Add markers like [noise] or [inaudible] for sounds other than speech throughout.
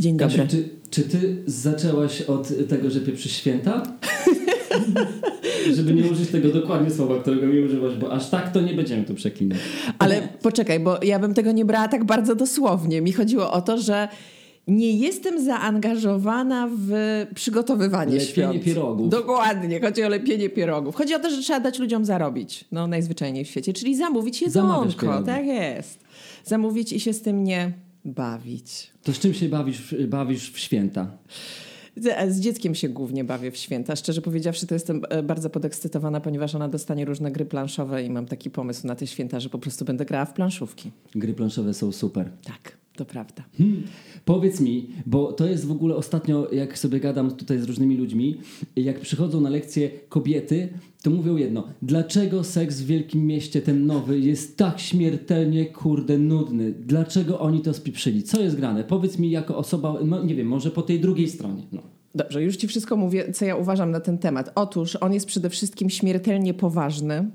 Dzień dobry. Kasiu, czy, czy ty zaczęłaś od tego, że pieprzy święta? [laughs] Żeby nie użyć tego dokładnie słowa, którego mi używasz, bo aż tak to nie będziemy tu przeklinać. Ale poczekaj, bo ja bym tego nie brała tak bardzo dosłownie. Mi chodziło o to, że nie jestem zaangażowana w przygotowywanie Lepienie świąt. pierogów. Dokładnie, chodzi o lepienie pierogów. Chodzi o to, że trzeba dać ludziom zarobić. No najzwyczajniej w świecie, czyli zamówić jedzonko. Tak jest. Zamówić i się z tym nie bawić. To z czym się bawisz, bawisz w święta? Z, z dzieckiem się głównie bawię w święta. Szczerze powiedziawszy, to jestem e, bardzo podekscytowana, ponieważ ona dostanie różne gry planszowe i mam taki pomysł na te święta, że po prostu będę grała w planszówki. Gry planszowe są super. Tak, to prawda. Hmm. Powiedz mi, bo to jest w ogóle ostatnio, jak sobie gadam tutaj z różnymi ludźmi, jak przychodzą na lekcje kobiety, to mówią jedno. Dlaczego seks w wielkim mieście, ten nowy, jest tak śmiertelnie, kurde, nudny? Dlaczego oni to spieprzyli? Co jest grane? Powiedz mi jako osoba, no, nie wiem, może po tej drugiej stronie. No. Dobrze, już Ci wszystko mówię, co ja uważam na ten temat. Otóż on jest przede wszystkim śmiertelnie poważny,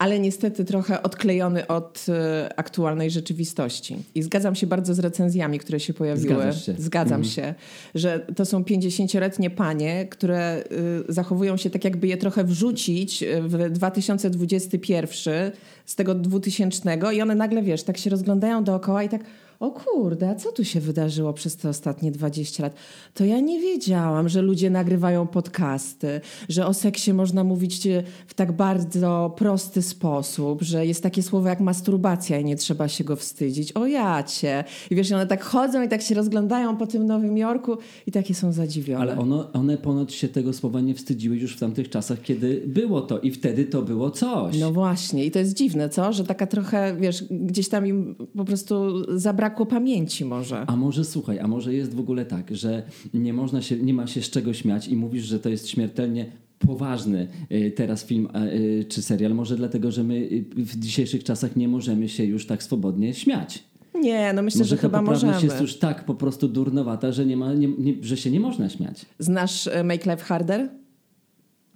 ale niestety trochę odklejony od e, aktualnej rzeczywistości. I zgadzam się bardzo z recenzjami, które się pojawiły. Się. Zgadzam Mhm. się, że to są 50-letnie panie, które y, zachowują się tak, jakby je trochę wrzucić y, w 2021 z tego 2000 i one nagle, wiesz, tak się rozglądają dookoła i tak o kurde, a co tu się wydarzyło przez te ostatnie 20 lat? To ja nie wiedziałam, że ludzie nagrywają podcasty, że o seksie można mówić e, w tak bardzo prosty sposób, że jest takie słowo jak masturbacja i nie trzeba się go wstydzić. O jacie. I wiesz, one tak chodzą i tak się rozglądają po tym Nowym Jorku i takie są zadziwione. Ale ono, one ponoć się tego słowa nie wstydziły już w tamtych czasach, kiedy było to i wtedy to było coś. No właśnie, i to jest dziwne, co? Że taka trochę, wiesz, gdzieś tam im po prostu zabrakło pamięci może. A może słuchaj, a może jest w ogóle tak, że nie można się, nie ma się z czego śmiać i mówisz, że to jest śmiertelnie poważny y, teraz film y, czy serial, może dlatego, że my w dzisiejszych czasach nie możemy się już tak swobodnie śmiać. Nie, no myślę, Może że chyba możemy. jest już tak po prostu durnowata, że, nie ma, nie, nie, że się nie można śmiać. Znasz e, Make Life Harder?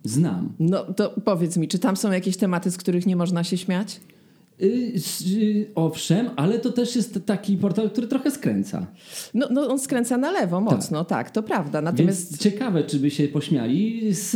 Znam. No to powiedz mi, czy tam są jakieś tematy, z których nie można się śmiać? Y, y, owszem, ale to też jest taki portal, który trochę skręca. No, no on skręca na lewo mocno, tak, to prawda. Natomiast Więc ciekawe, czy by się pośmiali z,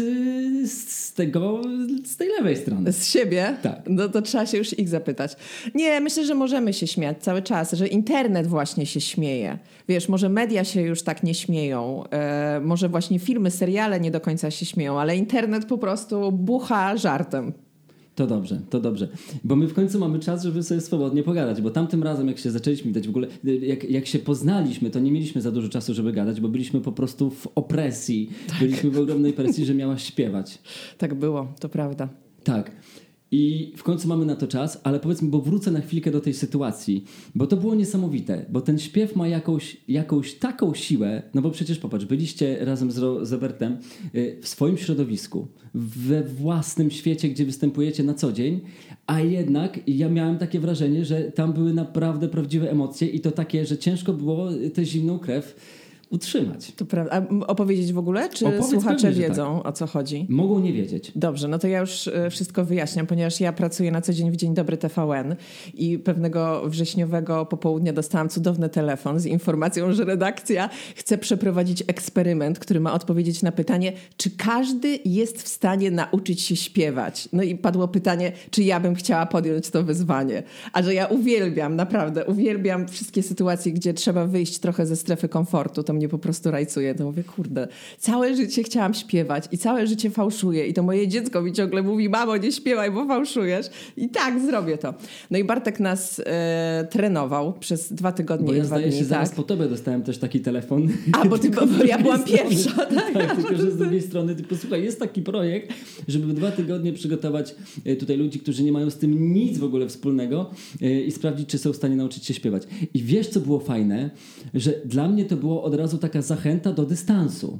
z tego, z tej lewej strony. z siebie, Tak. no to trzeba się już ich zapytać. Nie, myślę, że możemy się śmiać cały czas, że internet właśnie się śmieje. Wiesz, może media się już tak nie śmieją, e, może właśnie filmy, seriale nie do końca się śmieją, ale internet po prostu bucha żartem. To dobrze, to dobrze. Bo my w końcu mamy czas, żeby sobie swobodnie pogadać, bo tamtym razem, jak się zaczęliśmy widać, w ogóle jak, jak się poznaliśmy, to nie mieliśmy za dużo czasu, żeby gadać, bo byliśmy po prostu w opresji. Byliśmy w ogromnej presji, że miałaś śpiewać. Tak było, to prawda. Tak. I w końcu mamy na to czas, ale powiedz mi, bo wrócę na chwilkę do tej sytuacji, bo to było niesamowite, bo ten śpiew ma jakąś, jakąś taką siłę, no bo przecież popatrz, byliście razem z, z Robertem y, w swoim środowisku, we własnym świecie, gdzie występujecie na co dzień, a jednak ja miałem takie wrażenie, że tam były naprawdę prawdziwe emocje i to takie, że ciężko było tę zimną krew utrzymać. To prawda. A opowiedzieć w ogóle, czy Opowiedz słuchacze pewnie, że wiedzą, o co chodzi? Mogą nie wiedzieć. Dobrze, no to ja już e, wszystko wyjaśniam, ponieważ ja pracuję na co dzień w Dzień Dobry TVN i pewnego wrześniowego popołudnia dostałam cudowny telefon z informacją, że redakcja chce przeprowadzić eksperyment, który ma odpowiedzieć na pytanie, czy każdy jest w stanie nauczyć się śpiewać. No i padło pytanie, czy ja bym chciała podjąć to wyzwanie. A że ja uwielbiam, naprawdę, uwielbiam wszystkie sytuacje, gdzie trzeba wyjść trochę ze strefy komfortu, to mnie po prostu rajcuje. To mówię, kurde, całe życie chciałam śpiewać i całe życie fałszuję i to moje dziecko mi ciągle mówi, mamo, nie śpiewaj, bo fałszujesz. I tak, zrobię to. No i Bartek nas e, trenował przez dwa tygodnie Bo i ja dwa dni, się, zaraz tak? po tobie dostałem też taki telefon. A, bo [laughs] ty- Tylko bo ja byłam strony. pierwsza, tak? tak tylko że z drugiej strony, typu, słuchaj, jest taki projekt, żeby w dwa tygodnie przygotować e, tutaj ludzi, którzy nie mają z tym nic w ogóle wspólnego e, i sprawdzić, czy są w stanie nauczyć się śpiewać. I wiesz, co było fajne? Że dla mnie to było od razu taka zachęta do dystansu.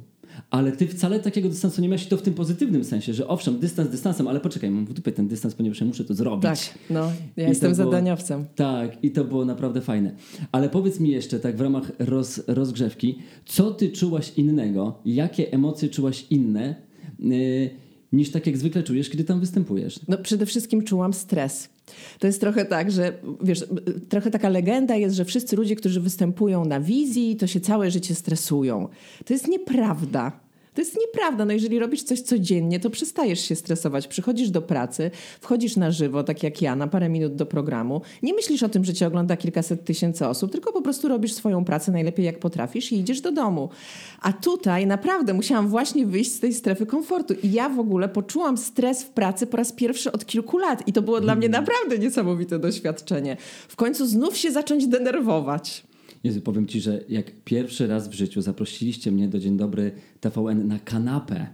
Ale ty wcale takiego dystansu nie miałeś i to w tym pozytywnym sensie, że owszem, dystans dystansem, ale poczekaj, mam w dupie ten dystans, ponieważ ja muszę to zrobić. Tak, no, ja jestem było- zadaniowcem. Tak, i to było naprawdę fajne. Ale powiedz mi jeszcze, tak w ramach roz, rozgrzewki, co ty czułaś innego, jakie emocje czułaś inne, yy, niż tak jak zwykle czujesz, kiedy tam występujesz? No przede wszystkim czułam stres. To jest trochę tak, że wiesz, trochę taka legenda jest, że wszyscy ludzie, którzy występują na wizji, to się całe życie stresują. To jest nieprawda. To jest nieprawda. No jeżeli robisz coś codziennie, to przestajesz się stresować. Przychodzisz do pracy, wchodzisz na żywo, tak jak ja, na parę minut do programu. Nie myślisz o tym, że cię ogląda kilkaset tysięcy osób, tylko po prostu robisz swoją pracę najlepiej jak potrafisz i idziesz do domu. A tutaj naprawdę musiałam właśnie wyjść z tej strefy komfortu. I ja w ogóle poczułam stres w pracy po raz pierwszy od kilku lat. I to było dla mnie naprawdę niesamowite doświadczenie. W końcu znów się zacząć denerwować. Jezu, powiem Ci, że jak pierwszy raz w życiu zaprosiliście mnie do Dzień Dobry TVN na kanapę,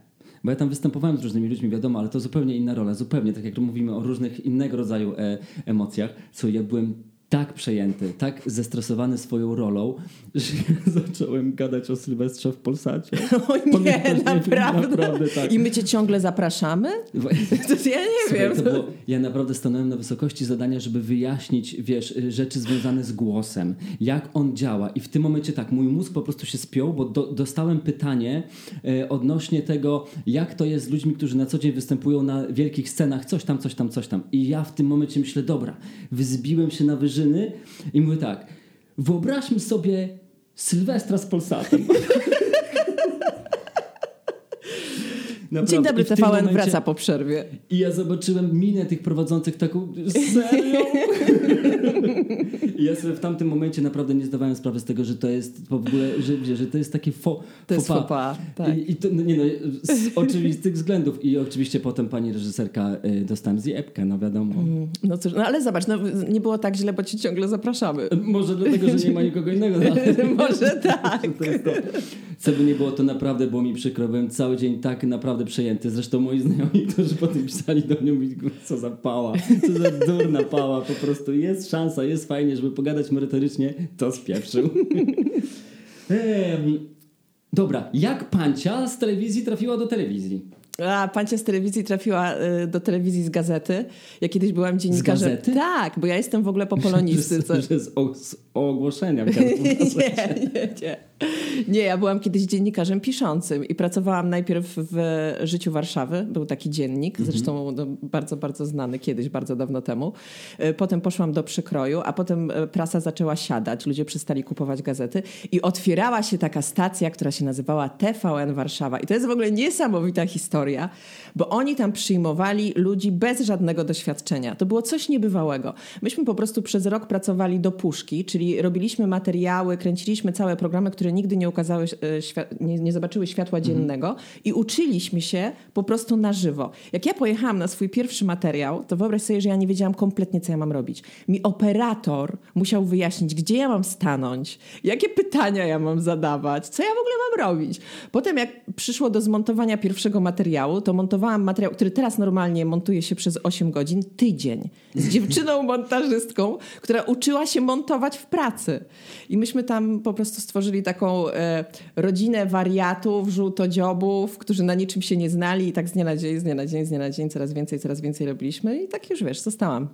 bo ja tam występowałem z różnymi ludźmi, wiadomo, ale to zupełnie inna rola, zupełnie, tak jak mówimy o różnych innego rodzaju e, emocjach, co ja byłem tak przejęty, tak zestresowany swoją rolą, [laughs] że zacząłem gadać o Sylwestrze w Polsacie. [laughs] O nie, naprawdę? naprawdę tak. I my cię ciągle zapraszamy? [laughs] To ja nie Słuchaj, wiem. Było, ja naprawdę stanąłem na wysokości zadania, żeby wyjaśnić, wiesz, rzeczy związane z głosem, jak on działa. I w tym momencie tak, mój mózg po prostu się spiął, bo do, dostałem pytanie e, odnośnie tego, jak to jest z ludźmi, którzy na co dzień występują na wielkich scenach, coś tam, coś tam, coś tam. I ja w tym momencie myślę, dobra, wyzbiłem się na wyżyny, i mówię tak, wyobraźmy sobie Sylwestra z Polsatem. [laughs] Naprawdę. Dzień dobry, TVN momencie... wraca po przerwie. I ja zobaczyłem minę tych prowadzących taką, serio? [laughs] I ja sobie w tamtym momencie naprawdę nie zdawałem sprawy z tego, że to jest w ogóle, że, że to jest takie fo, to jest fopa. Tak. I, i to, no, nie no, z oczywistych względów. I oczywiście potem pani reżyserka y, dostałem zjebkę, no wiadomo. Mm, no cóż, no ale zobacz, no, nie było tak źle, bo ci ciągle zapraszamy. Może dlatego, że nie ma nikogo innego. No, [laughs] Może [laughs] tak. Co by nie było, to naprawdę było mi przykro. Byłem cały dzień tak naprawdę przejęty. Zresztą moi znajomi, [laughs] którzy potem pisali do mnie, co za pała, co za durna pała. Po prostu jest szansa, jest fajnie, żeby pogadać merytorycznie, to spieprzył. [laughs] ehm, dobra, jak pancia z telewizji trafiła do telewizji? A, pancia z telewizji trafiła y, do telewizji z gazety. Ja kiedyś byłam dziennikarzem. Z gazety? Tak, bo ja jestem w ogóle po [laughs] polonisty. Co... Że z, z ogłoszenia. nie, nie, nie. Nie, ja byłam kiedyś dziennikarzem piszącym i pracowałam najpierw w Życiu Warszawy. Był taki dziennik, mhm. zresztą no, bardzo, bardzo znany kiedyś, bardzo dawno temu. Y, potem poszłam do przekroju, a potem y, prasa zaczęła siadać. Ludzie przestali kupować gazety i otwierała się taka stacja, która się nazywała TVN Warszawa. I to jest w ogóle niesamowita historia, bo oni tam przyjmowali ludzi bez żadnego doświadczenia. To było coś niebywałego. Myśmy po prostu przez rok pracowali do puszki, czyli robiliśmy materiały, kręciliśmy całe programy, które nigdy nie ukazały, e, nie, nie zobaczyły światła mhm. dziennego mhm. i uczyliśmy się po prostu na żywo. Jak ja pojechałam na swój pierwszy materiał, to wyobraź sobie, że ja nie wiedziałam kompletnie, co ja mam robić. Mi operator musiał wyjaśnić, gdzie ja mam stanąć, jakie pytania ja mam zadawać, co ja w ogóle mam robić. Potem jak przyszło do zmontowania pierwszego materiału, to montowałam materiał, który teraz normalnie montuje się przez 8 godzin, tydzień. Z dziewczyną [laughs] montażystką, która uczyła się montować w pracy. I myśmy tam po prostu stworzyli taką e, rodzinę wariatów, żółtodziobów, którzy na niczym się nie znali i tak z dnia na dzień, z dnia na dzień, z dnia na dzień coraz więcej, coraz więcej robiliśmy i tak już wiesz, zostałam.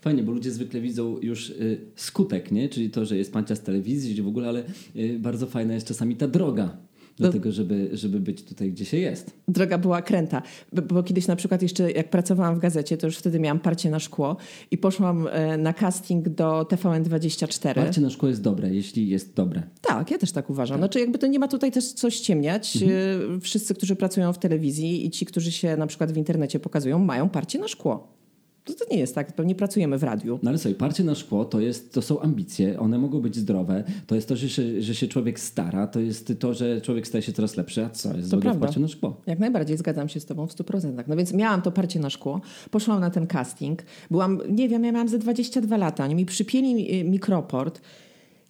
Fajnie, bo ludzie zwykle widzą już y, skutek, nie? czyli to, że jest pancia z telewizji, czy w ogóle, ale y, bardzo fajna jest czasami ta droga do no. tego, żeby, żeby być tutaj, gdzie się jest. Droga była kręta, bo kiedyś na przykład jeszcze jak pracowałam w gazecie, to już wtedy miałam parcie na szkło i poszłam e, na casting do TVN24. Parcie na szkło jest dobre, jeśli jest dobre. Tak, ja też tak uważam. Tak. Znaczy jakby to nie ma tutaj też coś ciemniać. Mhm. E, wszyscy, którzy pracują w telewizji i ci, którzy się na przykład w internecie pokazują, mają parcie na szkło. To, to nie jest tak, pewnie pracujemy w radiu. No ale sobie, parcie na szkło to, jest, to są ambicje, one mogą być zdrowe, to jest to, że się, że się człowiek stara, to jest to, że człowiek staje się coraz lepszy, a co jest to prawda. parcie na szkło? Jak najbardziej zgadzam się z tobą w 100%. No więc miałam to parcie na szkło, poszłam na ten casting, byłam, nie wiem, ja miałam ze 22 lata, oni mi przypieli y, mikroport,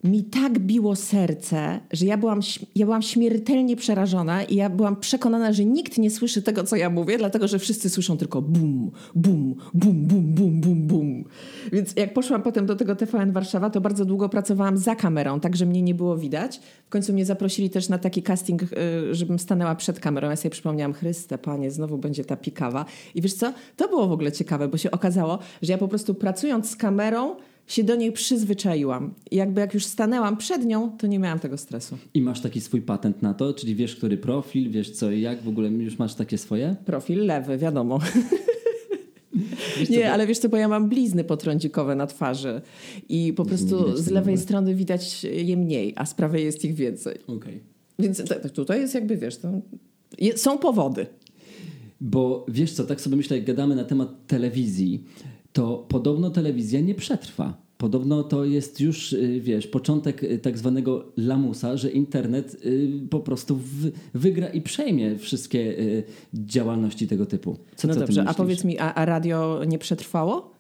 mi tak biło serce, że ja byłam, ja byłam śmiertelnie przerażona i ja byłam przekonana, że nikt nie słyszy tego, co ja mówię, dlatego że wszyscy słyszą tylko bum, bum, bum, bum, bum, bum, bum. Więc jak poszłam potem do tego TVN Warszawa, to bardzo długo pracowałam za kamerą, tak że mnie nie było widać. W końcu mnie zaprosili też na taki casting, y, żebym stanęła przed kamerą. Ja sobie przypomniałam, Chryste, panie, znowu będzie ta pikawa. I wiesz co? To było w ogóle ciekawe, bo się okazało, że ja po prostu pracując z kamerą, się do niej przyzwyczaiłam. I jakby jak już stanęłam przed nią, to nie miałam tego stresu. I masz taki swój patent na to? Czyli wiesz, który profil, wiesz co i jak? W ogóle już masz takie swoje? Profil lewy, wiadomo. [laughs] Nie, ale wiesz co, bo ja mam blizny potrądzikowe na twarzy i po prostu z lewej strony widać je mniej, a z prawej jest ich więcej. Okay. Więc tutaj jest jakby, wiesz, to, są powody. Bo wiesz co, tak sobie myślę, jak gadamy na temat telewizji, to podobno telewizja nie przetrwa. Podobno to jest już, y, wiesz, początek y, tak zwanego lamusa, że internet y, po prostu wygra i przejmie wszystkie działalności tego typu. Co, no dobrze, a powiedz mi, a, a radio nie przetrwało?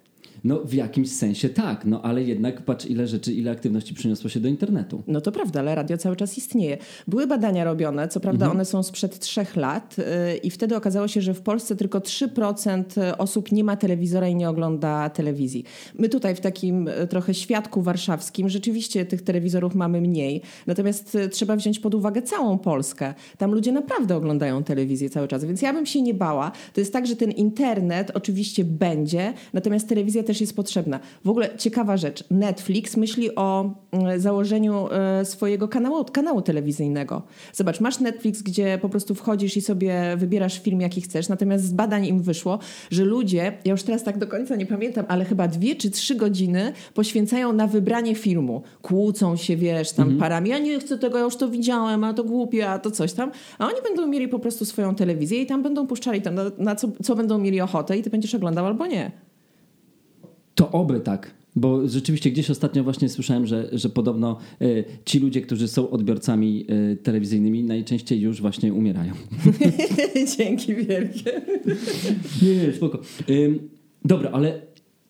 No w jakimś sensie tak, no ale jednak patrz ile rzeczy, ile aktywności przyniosło się do internetu. No to prawda, ale radio cały czas istnieje. Były badania robione, co prawda mhm. one są sprzed trzech lat yy, i wtedy okazało się, że w Polsce tylko 3% osób nie ma telewizora i nie ogląda telewizji. My tutaj w takim y, trochę świadku warszawskim rzeczywiście tych telewizorów mamy mniej, natomiast y, trzeba wziąć pod uwagę całą Polskę. Tam ludzie naprawdę oglądają telewizję cały czas, więc ja bym się nie bała. To jest tak, że ten internet oczywiście będzie, natomiast telewizja też też jest potrzebna. W ogóle ciekawa rzecz. Netflix myśli o mm, założeniu e, swojego kanału, kanału telewizyjnego. Zobacz, masz Netflix, gdzie po prostu wchodzisz i sobie wybierasz film, jaki chcesz, natomiast z badań im wyszło, że ludzie, ja już teraz tak do końca nie pamiętam, ale chyba dwie czy trzy godziny poświęcają na wybranie filmu. Kłócą się, wiesz, tam mhm. parami, ja nie chcę tego, ja już to widziałem, a to głupie, a to coś tam. A oni będą mieli po prostu swoją telewizję i tam będą puszczali tam na, na co, co będą mieli ochotę i ty będziesz oglądał albo nie. To oby tak. Bo rzeczywiście gdzieś ostatnio właśnie słyszałem, że, że podobno y, ci ludzie, którzy są odbiorcami y, telewizyjnymi, najczęściej już właśnie umierają. [laughs] Dzięki wielkie. nie, nie, spoko. Y, dobra, ale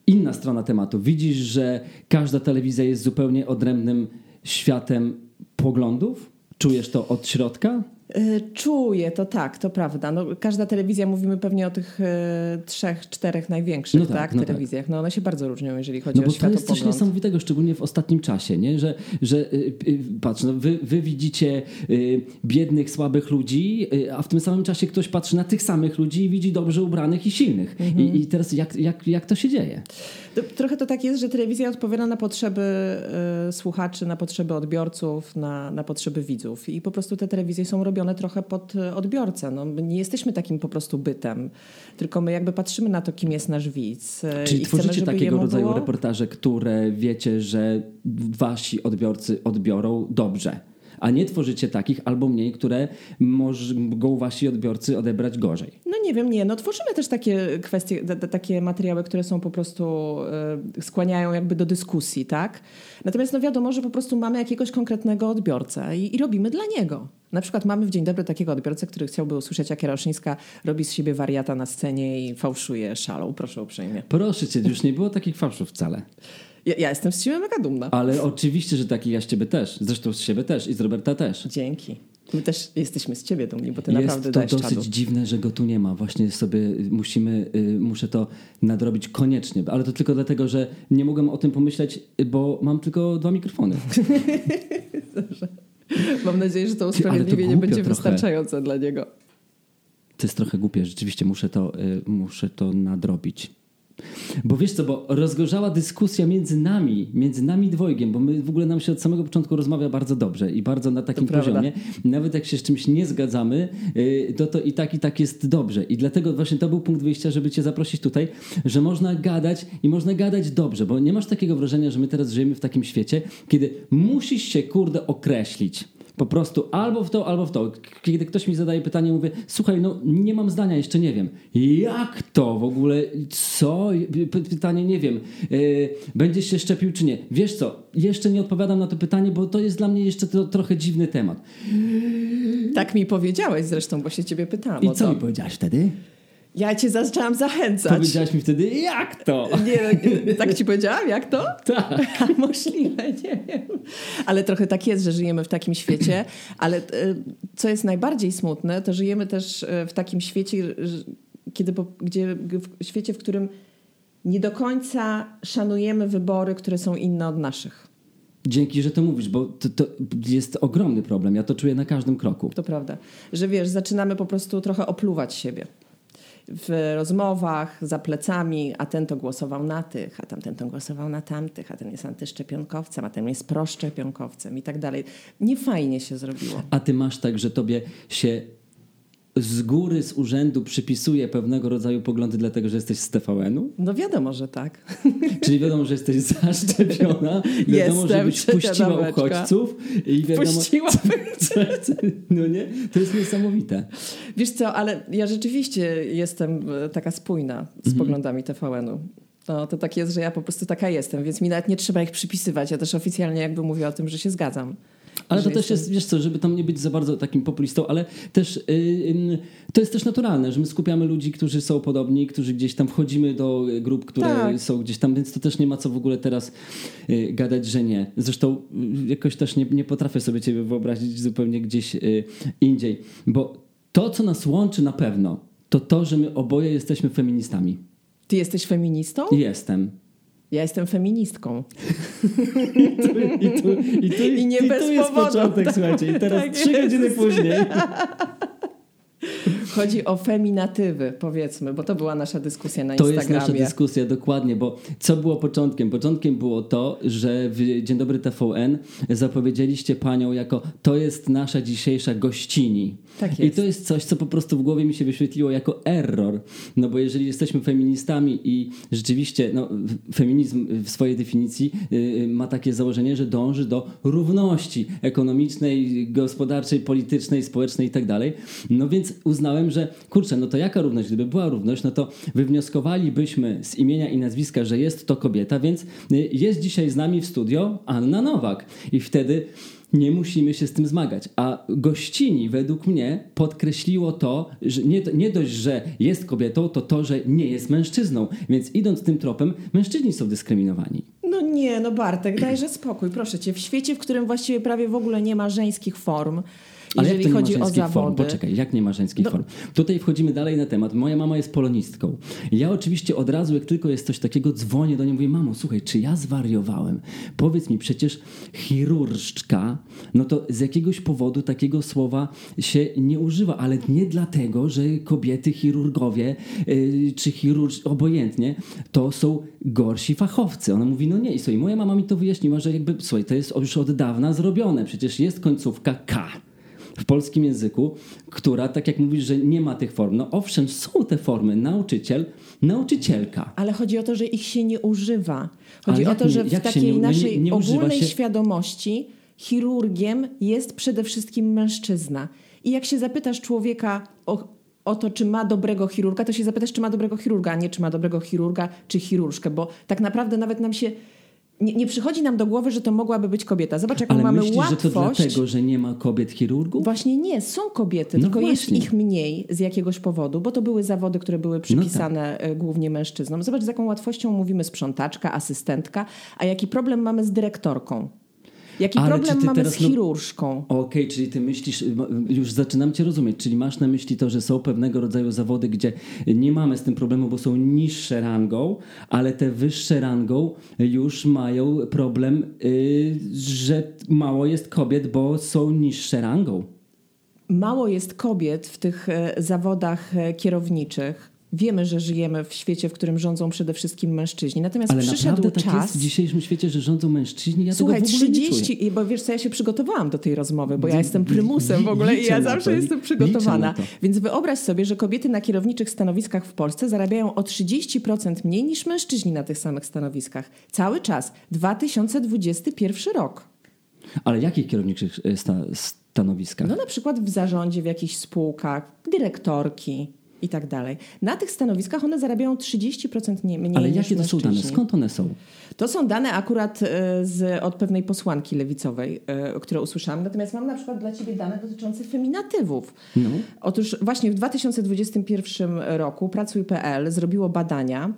inna strona tematu. Widzisz, że każda telewizja jest zupełnie odrębnym światem poglądów? Czujesz to od środka? E, czuję to tak, to prawda. No, każda telewizja, mówimy pewnie o tych e, trzech, czterech największych no tak, tak, no tak. telewizjach. No one się bardzo różnią, jeżeli chodzi no o światopogląd. To jest coś niesamowitego, szczególnie w ostatnim czasie, nie? że, że y, y, patrz, no wy, wy widzicie y, biednych, słabych ludzi, a w tym samym czasie ktoś patrzy na tych samych ludzi i widzi dobrze ubranych i silnych. Mhm. I, I, teraz jak, jak, jak to się dzieje? Trochę to tak jest, że telewizja odpowiada na potrzeby słuchaczy, na potrzeby odbiorców, na, na potrzeby widzów. I po prostu te telewizje są robione robione trochę pod e, odbiorcę. No, my nie jesteśmy takim po prostu bytem, tylko my jakby patrzymy na to, kim jest nasz widz. E, Czyli tworzycie chcemy, takiego rodzaju było... reportaże, które wiecie, że wasi odbiorcy odbiorą dobrze a nie tworzycie takich albo mniej, które mogą wasi odbiorcy odebrać gorzej. No nie wiem, nie. No tworzymy też takie kwestie, takie materiały, które są po prostu, y, skłaniają jakby do dyskusji, tak? Natomiast no wiadomo, że po prostu mamy jakiegoś konkretnego odbiorcę i, i robimy dla niego. Na przykład mamy w Dzień Dobry takiego odbiorcę, który chciałby usłyszeć, jak Jaroszyńska robi z siebie wariata na scenie i fałszuje szalą. Proszę uprzejmie. Proszę cię, już nie było takich fałszów wcale. Ja, ja, jestem z siebie mega dumna. Ale oczywiście, że taki ja z ciebie też. Zresztą z siebie też i z Roberta też. Dzięki. My też jesteśmy z ciebie dumni, bo ty Jest naprawdę dajesz to dosyć czadu. dziwne, że go tu nie ma. Właśnie sobie musimy, y, muszę to nadrobić koniecznie. Ale to tylko dlatego, że nie mogłem o tym pomyśleć, bo mam tylko dwa mikrofony. Dobrze. [laughs] Mam nadzieję, że to usprawiedliwienie będzie trochę. wystarczające dla niego. To jest trochę głupie. Rzeczywiście muszę to, y, muszę to nadrobić. Bo wiesz co, bo rozgorzała dyskusja między nami, między nami dwojgiem, bo my w ogóle nam się od samego początku rozmawia bardzo dobrze i bardzo na takim to poziomie. Prawda. Nawet jak się z czymś nie zgadzamy, y, to to i tak i tak jest dobrze. I dlatego właśnie to był punkt wyjścia, żeby cię zaprosić tutaj, że można gadać i można gadać dobrze, bo nie masz takiego wrażenia, że my teraz żyjemy w takim świecie, kiedy musisz się kurde określić. Po prostu albo w to, albo w to. Kiedy ktoś mi zadaje pytanie, mówię, słuchaj, no nie mam zdania, jeszcze nie wiem. Jak to w ogóle? Co? Pytanie nie wiem. Yy, będziesz się szczepił czy nie? Wiesz co? Jeszcze nie odpowiadam na to pytanie, bo to jest dla mnie jeszcze to, trochę dziwny temat. Tak mi powiedziałeś zresztą, bo się ciebie pytałam. I co mi powiedziałaś wtedy? Ja cię zaczęłam zachęcać. Powiedziałaś mi wtedy, jak to? Nie, nie tak ci powiedziałam, jak to? [laughs] Tak. [laughs] Możliwe, nie wiem. Ale trochę tak jest, że żyjemy w takim świecie, ale e, co jest najbardziej smutne, to żyjemy też e, w takim świecie, kiedy, gdzie, w świecie, w którym nie do końca szanujemy wybory, które są inne od naszych. Dzięki, że to mówisz, bo to, to, jest ogromny problem. Ja to czuję na każdym kroku. To prawda. Że wiesz, zaczynamy po prostu trochę opluwać siebie w rozmowach za plecami, a ten to głosował na tych, a tamten to głosował na tamtych, a ten jest antyszczepionkowcem, a ten jest proszczepionkowcem i tak dalej. Nie fajnie się zrobiło. A ty masz tak, że tobie się z góry, z urzędu przypisuje pewnego rodzaju poglądy dlatego, że jesteś z TVN-u? No wiadomo, że tak. Czyli wiadomo, że jesteś zaszczepiona, [laughs] wiadomo, Jestem, żebyś wpuściła domeczka. uchodźców i wiadomo... Wpuściłabym. [laughs] No nie? To jest niesamowite. Wiesz co, ale ja rzeczywiście jestem e, taka spójna z Mhm. poglądami TVN-u. No, to tak jest, że ja po prostu taka jestem, więc mi nawet nie trzeba ich przypisywać. Ja też oficjalnie jakby mówię o tym, że się zgadzam. Ale to też jest, wiesz co, żeby tam nie być za bardzo takim populistą, ale też y, y, to jest też naturalne, że my skupiamy ludzi, którzy są podobni, którzy gdzieś tam wchodzimy do grup, które Tak. są gdzieś tam, więc to też nie ma co w ogóle teraz y, gadać, że nie. Zresztą y, jakoś też nie, nie potrafię sobie ciebie wyobrazić zupełnie gdzieś y, indziej, bo to, co nas łączy na pewno, to to, że my oboje jesteśmy feministami. Ty jesteś feministą? Jestem. Ja jestem feministką. I, tu, i, tu, I nie i bez tu jest powodu. początek, słuchajcie. I teraz Tak trzy godziny później. [laughs] Chodzi o feminatywy, powiedzmy, bo to była nasza dyskusja na To jest Instagramie. nasza dyskusja, dokładnie, bo co było początkiem? Początkiem było to, że w Dzień Dobry TVN zapowiedzieliście panią jako to jest nasza dzisiejsza gościni. Tak I jest. to jest coś, co po prostu w głowie mi się wyświetliło jako error. No bo jeżeli jesteśmy feministami i rzeczywiście no, feminizm w swojej definicji yy, ma takie założenie, że dąży do równości ekonomicznej, gospodarczej, politycznej, społecznej i tak dalej. No więc uznałem, że kurczę, no to jaka równość? Gdyby była równość, no to wywnioskowalibyśmy z imienia i nazwiska, że jest to kobieta, więc y, jest dzisiaj z nami w studio Anna Nowak. I wtedy nie musimy się z tym zmagać. A gościni według mnie podkreśliło to, że nie, nie dość, że jest kobietą, to to, że nie jest mężczyzną. Więc idąc tym tropem, mężczyźni są dyskryminowani. No nie, no Bartek, dajże spokój, proszę cię. W świecie, w którym właściwie prawie w ogóle nie ma żeńskich form, Ale jeżeli jak to nie chodzi ma o żeńskich zawody. form? Poczekaj, jak nie ma żeńskich No. form? Tutaj wchodzimy dalej na temat. Moja mama jest polonistką. Ja oczywiście od razu, jak tylko jest coś takiego, dzwonię do niej i mówię, mamo, słuchaj, czy ja zwariowałem? Powiedz mi, przecież chirurżka, no to z jakiegoś powodu takiego słowa się nie używa, ale nie dlatego, że kobiety chirurgowie yy, czy chirurg, obojętnie, to są gorsi fachowcy. Ona mówi, no nie. I słuchaj, moja mama mi to wyjaśniła, że jakby, słuchaj, to jest już od dawna zrobione. Przecież jest końcówka K w polskim języku, która, tak jak mówisz, że nie ma tych form. No owszem, są te formy. Nauczyciel, nauczycielka. Ale chodzi o to, że ich się nie używa. Chodzi o to, nie- że w takiej nie- naszej nie ogólnej się- świadomości chirurgiem jest przede wszystkim mężczyzna. I jak się zapytasz człowieka o, o to, czy ma dobrego chirurga, to się zapytasz, czy ma dobrego chirurga, a nie czy ma dobrego chirurga, czy chirurżkę, bo tak naprawdę nawet nam się. Nie, nie przychodzi nam do głowy, że to mogłaby być kobieta. Zobacz, jaką Ale mamy myślisz, łatwość. że to dlatego, że nie ma kobiet chirurgów? Właśnie nie, są kobiety, No tylko właśnie. jest ich mniej z jakiegoś powodu, bo to były zawody, które były przypisane e, głównie mężczyznom. Zobacz, z jaką łatwością mówimy sprzątaczka, asystentka, a jaki problem mamy z dyrektorką. Jaki Ale problem mamy teraz, z no- chirurżką. Okej, czyli ty myślisz, już zaczynam cię rozumieć, czyli masz na myśli to, że są pewnego rodzaju zawody, gdzie nie mamy z tym problemu, bo są niższe rangą, ale te wyższe rangą już mają problem, yy, że mało jest kobiet, bo są niższe rangą. Mało jest kobiet w tych e, zawodach e, kierowniczych. Wiemy, że żyjemy w świecie, w którym rządzą przede wszystkim mężczyźni. Natomiast Ale przyszedł tak czas. jest w dzisiejszym świecie, że rządzą mężczyźni? Ja Słuchaj, tego w ogóle nie czuję. 30, bo wiesz co, ja się przygotowałam do tej rozmowy, bo ja jestem prymusem w ogóle i ja zawsze to, jestem przygotowana. na to. Więc wyobraź sobie, że kobiety na kierowniczych stanowiskach w Polsce zarabiają o 30% mniej niż mężczyźni na tych samych stanowiskach. Cały czas. 2021 rok. Ale jakich kierowniczych e, sta, stanowiskach? No na przykład w zarządzie, w jakichś spółkach, dyrektorki i tak dalej. Na tych stanowiskach one zarabiają 30% nie- mniej Ale niż jakie to są dane? Skąd one są? To są dane akurat e, z, od pewnej posłanki lewicowej, e, które usłyszałam. Natomiast mam na przykład dla Ciebie dane dotyczące feminatywów. No. Otóż właśnie w 2021 roku Pracuj.pl zrobiło badania.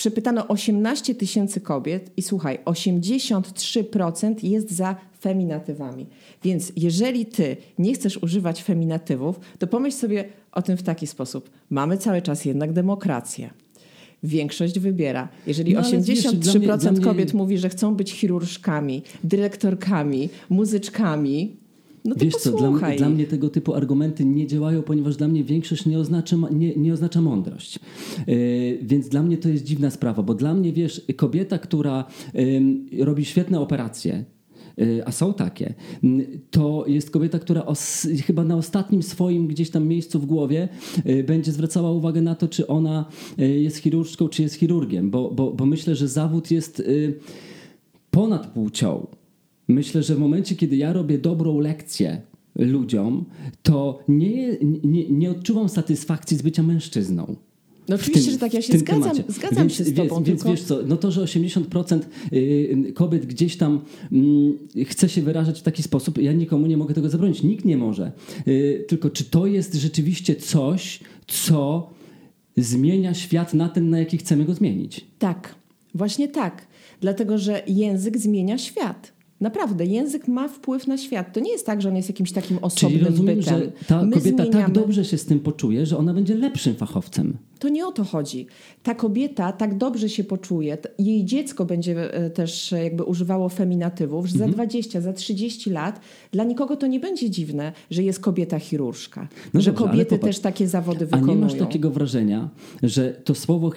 Przepytano 18 tysięcy kobiet i słuchaj, 83% jest za feminatywami. Więc jeżeli ty nie chcesz używać feminatywów, to pomyśl sobie o tym w taki sposób. Mamy cały czas jednak demokrację. Większość wybiera. Jeżeli No, ale 83% wiesz, dla mnie- dla mnie- kobiet mówi, że chcą być chirurżkami, dyrektorkami, muzyczkami, no Wiesz co, dla, dla mnie tego typu argumenty nie działają, ponieważ dla mnie większość nie oznacza, nie, nie oznacza mądrość. Yy, więc dla mnie to jest dziwna sprawa, bo dla mnie, wiesz, kobieta, która ym, robi świetne operacje, y, a są takie, to jest kobieta, która os, chyba na ostatnim swoim gdzieś tam miejscu w głowie y, będzie zwracała uwagę na to, czy ona jest chirurżką, czy jest chirurgiem, bo, bo, bo myślę, że zawód jest ponad płcią. Myślę, że w momencie, kiedy ja robię dobrą lekcję ludziom, to nie, nie, nie odczuwam satysfakcji z bycia mężczyzną. No oczywiście, tym, że tak, ja się zgadzam, zgadzam więc, się z tobą. Więc, tylko... wiesz co, no to, że 80% y, kobiet gdzieś tam mm, chce się wyrażać w taki sposób, ja nikomu nie mogę tego zabronić, nikt nie może. Y, tylko czy to jest rzeczywiście coś, co zmienia świat na ten, na jaki chcemy go zmienić? Tak, właśnie tak. Dlatego, że język zmienia świat. Naprawdę, język ma wpływ na świat. To nie jest tak, że on jest jakimś takim osobnym Czyli rozumiem, bytem. że ta My kobieta tak zmieniamy... tak dobrze się z tym poczuje, że ona będzie lepszym fachowcem. To nie o to chodzi. Ta kobieta tak dobrze się poczuje, jej dziecko będzie e, też jakby używało feminatywów, że mhm. za 20, za 30 lat dla nikogo to nie będzie dziwne, że jest kobieta chirurżka. No że dobrze, kobiety też takie zawody wykonują. A nie masz takiego wrażenia, że to słowo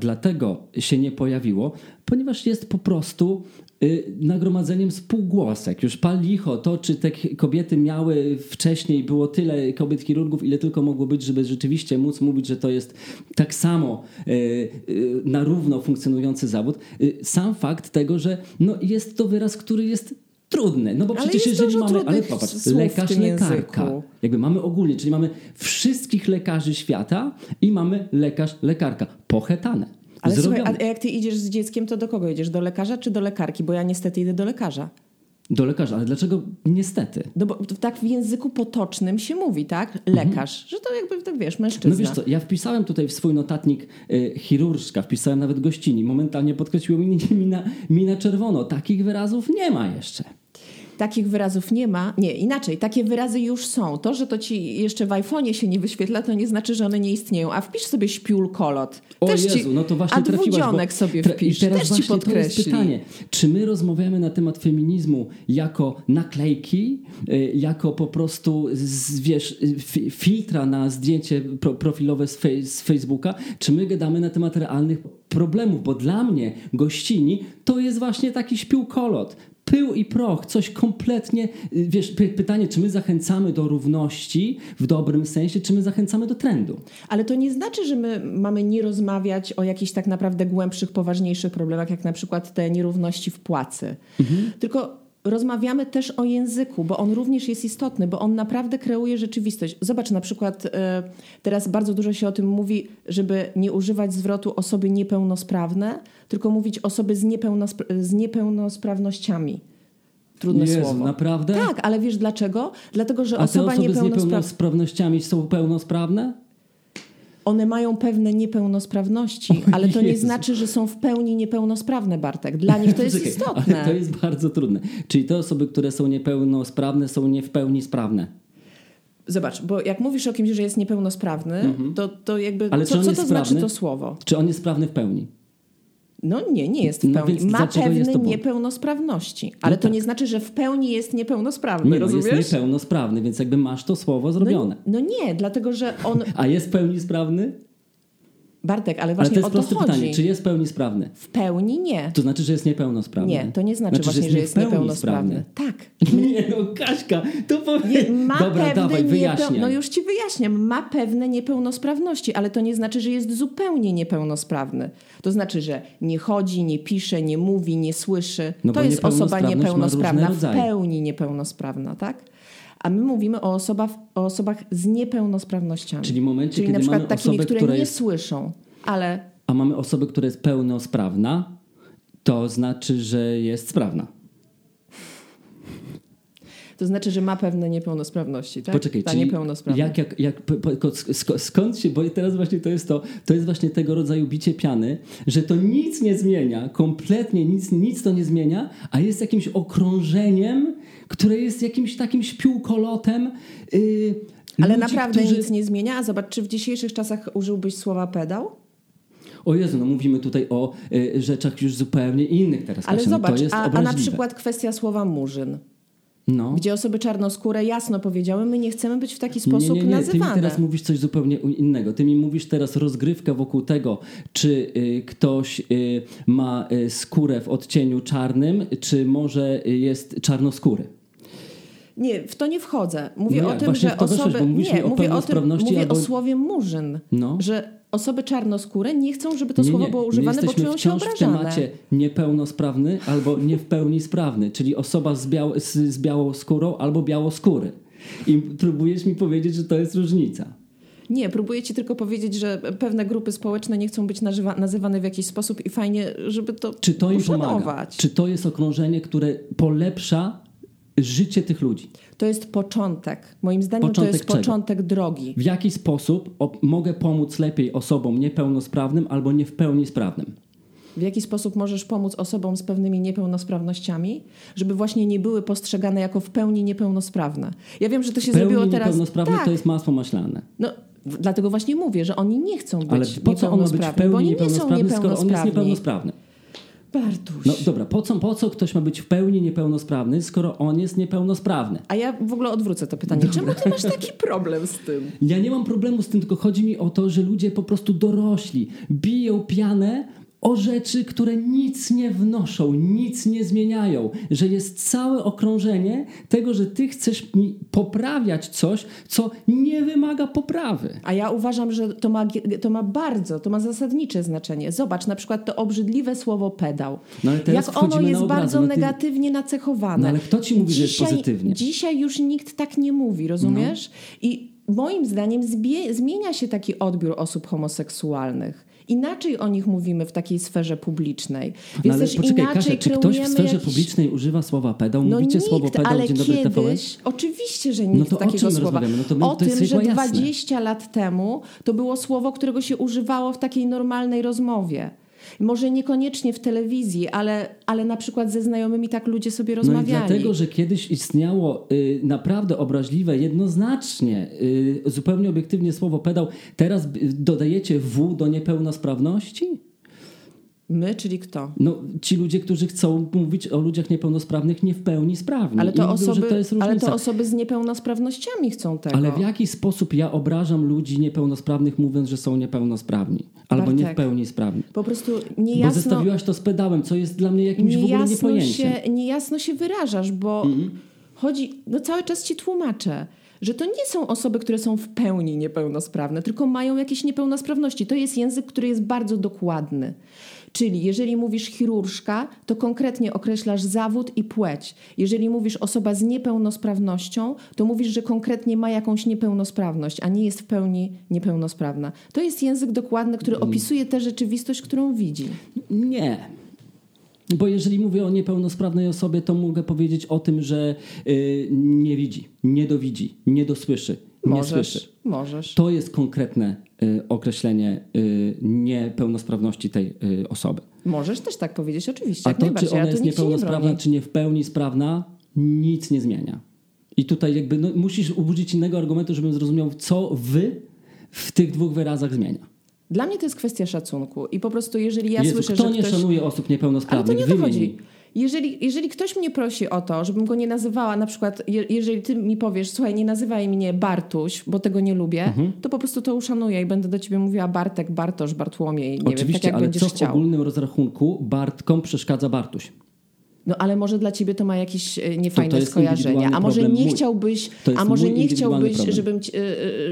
dlatego się nie pojawiło, ponieważ jest po prostu Y, nagromadzeniem spółgłosek. Już pal licho, to czy te kobiety miały wcześniej, było tyle kobiet chirurgów, ile tylko mogło być, żeby rzeczywiście móc mówić, że to jest tak samo y, y, na równo funkcjonujący zawód. Sam fakt tego, że no jest to wyraz, który jest trudny. No bo ale przecież jeżeli mamy, ale popatrz, lekarz, lekarka, jakby mamy ogólnie, czyli mamy wszystkich lekarzy świata i mamy lekarz, lekarka, pochetane. Ale słuchaj, a jak ty idziesz z dzieckiem, to do kogo idziesz? Do lekarza czy do lekarki? Bo ja niestety idę do lekarza. Do lekarza, ale dlaczego niestety? No bo tak w języku potocznym się mówi, tak? Lekarz, mhm. że to jakby, tak wiesz, mężczyzna. No wiesz co, ja wpisałem tutaj w swój notatnik y, chirurżka, wpisałem nawet gościni. Momentalnie podkreśliło mi, [laughs] mi, na, mi na czerwono. Takich wyrazów nie ma jeszcze. Takich wyrazów nie ma. Nie, inaczej, takie wyrazy już są. To, że to ci jeszcze w iPhone'ie się nie wyświetla, to nie znaczy, że one nie istnieją. A wpisz sobie śpiul kolot. O Też Jezu, no to właśnie a trafiłaś. sobie wpisz. I teraz Też właśnie ci podkreśli. to jest pytanie. Czy my rozmawiamy na temat feminizmu jako naklejki, y, jako po prostu z, wiesz, filtra na zdjęcie profilowe z, fej, z Facebooka, czy my gadamy na temat realnych problemów, bo dla mnie gościni to jest właśnie taki śpiłkolot pył i proch, coś kompletnie, y, wiesz, pytanie, czy my zachęcamy do równości w dobrym sensie, czy my zachęcamy do trendu. Ale to nie znaczy, że my mamy nie rozmawiać o jakichś tak naprawdę głębszych, poważniejszych problemach, jak na przykład te nierówności w płacy. Mhm. Tylko rozmawiamy też o języku, bo on również jest istotny, bo on naprawdę kreuje rzeczywistość. Zobacz na przykład, e, teraz bardzo dużo się o tym mówi, żeby nie używać zwrotu osoby niepełnosprawne, tylko mówić osoby z, niepełnospra z niepełnosprawnościami. Trudne Jezu, słowo. naprawdę? Tak, ale wiesz dlaczego? Dlatego, że A osoba te osoby z niepełnosprawnościami są pełnosprawne? One mają pewne niepełnosprawności, ale to nie znaczy, że są w pełni niepełnosprawne, Bartek. Dla nich to jest Czekaj, istotne. Ale to jest bardzo trudne. Czyli te osoby, które są niepełnosprawne, są nie w pełni sprawne. Zobacz, bo jak mówisz o kimś, że jest niepełnosprawny, mhm. to, to jakby. Ale co, co to sprawny? znaczy to słowo? Czy on jest sprawny w pełni? No nie, nie jest w no pełni. No Ma pewne niepełnosprawności, ale no to tak. nie znaczy, że w pełni jest niepełnosprawny, nie, no rozumiesz? jest niepełnosprawny, więc jakby masz to słowo zrobione. No, no nie, dlatego że on... [laughs] A jest w pełni sprawny? Bartek, ale właśnie ale to jest o to proste chodzi. pytanie, czy jest pełni sprawny? W pełni nie. To znaczy, że jest niepełnosprawny? Nie, to nie znaczy, znaczy właśnie, że jest, że jest niepełnosprawny. Tak. [laughs] Nie no, Kaśka, to powie... ma Dobra, dawaj, wyjaśniaj. No już ci wyjaśniam. Ma pewne niepełnosprawności, ale to nie znaczy, że jest zupełnie niepełnosprawny. To znaczy, że nie chodzi, nie pisze, nie mówi, nie słyszy. No to jest osoba niepełnosprawna, w pełni niepełnosprawna, tak? A my mówimy o osobach, o osobach z niepełnosprawnościami. Czyli w momencie, Czyli kiedy na przykład mamy takimi, osobę, które która nie jest... słyszą, ale... A mamy osobę, która jest pełnosprawna, to znaczy, że jest sprawna. To znaczy, że ma pewne niepełnosprawności, tak? Poczekaj, Ta czyli jak, jak, jak, skąd się, bo teraz właśnie to jest to, to jest właśnie tego rodzaju bicie piany, że to nic nie zmienia, kompletnie nic, nic to nie zmienia, a jest jakimś okrążeniem, które jest jakimś takim śpiółkolotem. Yy, Ale naprawdę którzy... nic nie zmienia? A zobacz, czy w dzisiejszych czasach użyłbyś słowa pedał? O Jezu, no mówimy tutaj o y, rzeczach już zupełnie innych teraz. Ale Kasia, zobacz, no a, a na przykład kwestia słowa murzyn. No. Gdzie osoby czarnoskóre jasno powiedziały, my nie chcemy być w taki sposób nie, nie, nie. nazywane. Ty mi teraz mówisz coś zupełnie innego. Ty mi mówisz teraz rozgrywkę wokół tego, czy y, ktoś y, ma y, skórę w odcieniu czarnym, czy może y, jest czarnoskóry. Nie, w to nie wchodzę. Mówię o tym, że weszłeś, osoby. nie, o mówię o tym, mówię albo- o słowie murzyn. No. Że osoby czarnoskóre nie chcą, żeby to Nie, słowo było używane, bo czują się wciąż w temacie niepełnosprawny albo nie w pełni sprawny, czyli osoba z, biał, z, z białą skórą albo białoskóry. I próbujesz mi powiedzieć, że to jest różnica. Nie, próbuję ci tylko powiedzieć, że pewne grupy społeczne nie chcą być nazywa, nazywane w jakiś sposób i fajnie, żeby to Czy to im pomaga? uszanować. Czy to jest okrążenie, które polepsza życie tych ludzi? To jest początek. Moim zdaniem Początek to jest czego? początek drogi. W jaki sposób mogę pomóc lepiej osobom niepełnosprawnym albo nie w pełni sprawnym? W jaki sposób możesz pomóc osobom z pewnymi niepełnosprawnościami, żeby właśnie nie były postrzegane jako w pełni niepełnosprawne. Ja wiem, że to się W pełni zrobiło teraz. niepełnosprawny tak, to jest masło maślane. no, dlatego właśnie mówię, że oni nie chcą być Ale po co on ma być w pełni oni nie niepełnosprawny, skoro on jest niepełnosprawny? Bartuś. No dobra, po co, po co ktoś ma być w pełni niepełnosprawny, skoro on jest niepełnosprawny? A ja w ogóle odwrócę to pytanie. Czemu ty masz taki problem z tym? Ja nie mam problemu z tym, tylko chodzi mi o to, że ludzie po prostu dorośli, biją pianę o rzeczy, które nic nie wnoszą, nic nie zmieniają, że jest całe okrążenie tego, że ty chcesz poprawiać coś, co nie wymaga poprawy. A ja uważam, że to ma, to ma bardzo, to ma zasadnicze znaczenie. Zobacz, na przykład to obrzydliwe słowo pedał. No Jak ono jest obrazy. bardzo No ty- negatywnie nacechowane. No ale kto ci mówi, że jest pozytywnie? Dzisiaj już nikt tak nie mówi, rozumiesz? No. I moim zdaniem zmienia się taki odbiór osób homoseksualnych. Inaczej o nich mówimy w takiej sferze publicznej. No Więc ale też poczekaj, inaczej Kasia, czy ktoś w sferze jakiś... publicznej używa słowa pedał? No Mówicie nikt, słowo pedał ale Dzień Dobry TVN? kiedyś, oczywiście, że No nikt to o takiego słowa. No to my- o to tym, że jasne. 20 lat temu to było słowo, którego się używało w takiej normalnej rozmowie. Może niekoniecznie w telewizji, ale, ale na przykład ze znajomymi tak ludzie sobie No i rozmawiali. dlatego, że kiedyś istniało y, naprawdę obraźliwe, jednoznacznie, y, zupełnie obiektywnie słowo pedał, teraz y, dodajecie W do niepełnosprawności? My, czyli kto? No, ci ludzie, którzy chcą mówić o ludziach niepełnosprawnych nie w pełni sprawni. Ale to, mówią, osoby, to ale to osoby z niepełnosprawnościami chcą tego. Ale w jaki sposób ja obrażam ludzi niepełnosprawnych, mówiąc, że są niepełnosprawni? Albo nie w Bartek, pełni sprawni? Po prostu Bo niejasno, zestawiłaś to z pedałem, co jest dla mnie jakimś w ogóle niepojęciem. się, niejasno się wyrażasz, bo Mhm. chodzi, no cały czas ci tłumaczę, że to nie są osoby, które są w pełni niepełnosprawne, tylko mają jakieś niepełnosprawności. To jest język, który jest bardzo dokładny. Czyli jeżeli mówisz chirurżka, to konkretnie określasz zawód i płeć. Jeżeli mówisz osoba z niepełnosprawnością, to mówisz, że konkretnie ma jakąś niepełnosprawność, a nie jest w pełni niepełnosprawna. To jest język dokładny, który Mhm. opisuje tę rzeczywistość, którą widzi. Nie. Bo jeżeli mówię o niepełnosprawnej osobie, to mogę powiedzieć o tym, że y, nie widzi, nie dowidzi, nie dosłyszy, nie Możesz, słyszy. możesz. To jest konkretne określenie y, niepełnosprawności tej y, osoby. Możesz też tak powiedzieć, oczywiście. A to, czy ona ja jest nie niepełnosprawna, bronię. czy nie w pełni sprawna, nic nie zmienia. I tutaj jakby no, musisz użyć innego argumentu, żebym zrozumiał, co wy w tych dwóch wyrazach zmienia. Dla mnie to jest kwestia szacunku. I po prostu, jeżeli ja Jezu, słyszę, kto że nie ktoś... szanuje osób Ale to niepełnosprawnych? nie o Jeżeli, jeżeli ktoś mnie prosi o to, żebym go nie nazywała, na przykład, je, jeżeli ty mi powiesz, słuchaj, nie nazywaj mnie Bartuś, bo tego nie lubię, Mhm. to po prostu to uszanuję i będę do ciebie mówiła Bartek, Bartosz, Bartłomiej, nie wiem, tak Oczywiście, jak ale będziesz co w chciał. ogólnym rozrachunku Bartkom przeszkadza Bartuś? No ale może dla ciebie to ma jakieś niefajne To- to skojarzenia. A może nie chciałbyś, a może nie chciałbyś, żebym, e,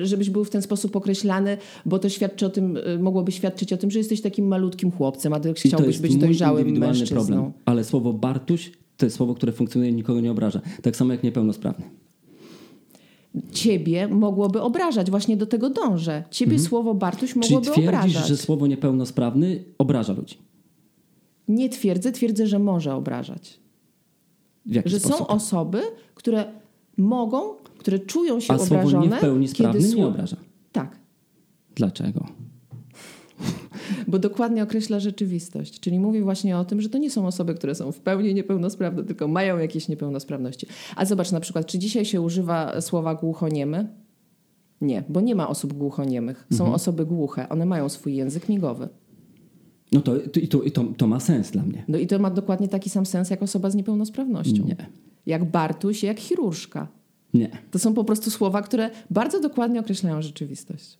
e, żebyś był w ten sposób określany, bo to świadczy o tym, e, mogłoby świadczyć o tym, że jesteś takim malutkim chłopcem, a ty chciałbyś być dojrzałym mężczyzną. problem. Ale słowo Bartuś to jest słowo, które funkcjonuje i nikogo nie obraża. Tak samo jak niepełnosprawny. Ciebie mogłoby obrażać, właśnie do tego dążę. Ciebie słowo Bartuś Mhm. Czyli mogłoby twierdzisz, obrażać. że słowo niepełnosprawny obraża ludzi. Nie twierdzę, twierdzę, że może obrażać. Że sposób? są osoby, które mogą, które czują się A słowo obrażone. nie w pełni sprawny nie obraża. Tak, Dlaczego? bo dokładnie określa rzeczywistość. Czyli mówi właśnie o tym, że to nie są osoby, które są w pełni niepełnosprawne, tylko mają jakieś niepełnosprawności. A zobacz na przykład, czy dzisiaj się używa słowa głuchoniemy? Nie, bo nie ma osób głuchoniemych. Są Mhm. osoby głuche. One mają swój język migowy. No to, i to, i to, to ma sens dla mnie. No i to ma dokładnie taki sam sens jak osoba z niepełnosprawnością. Nie. jak Bartuś, jak chirurżka. Nie. To są po prostu słowa, które bardzo dokładnie określają rzeczywistość.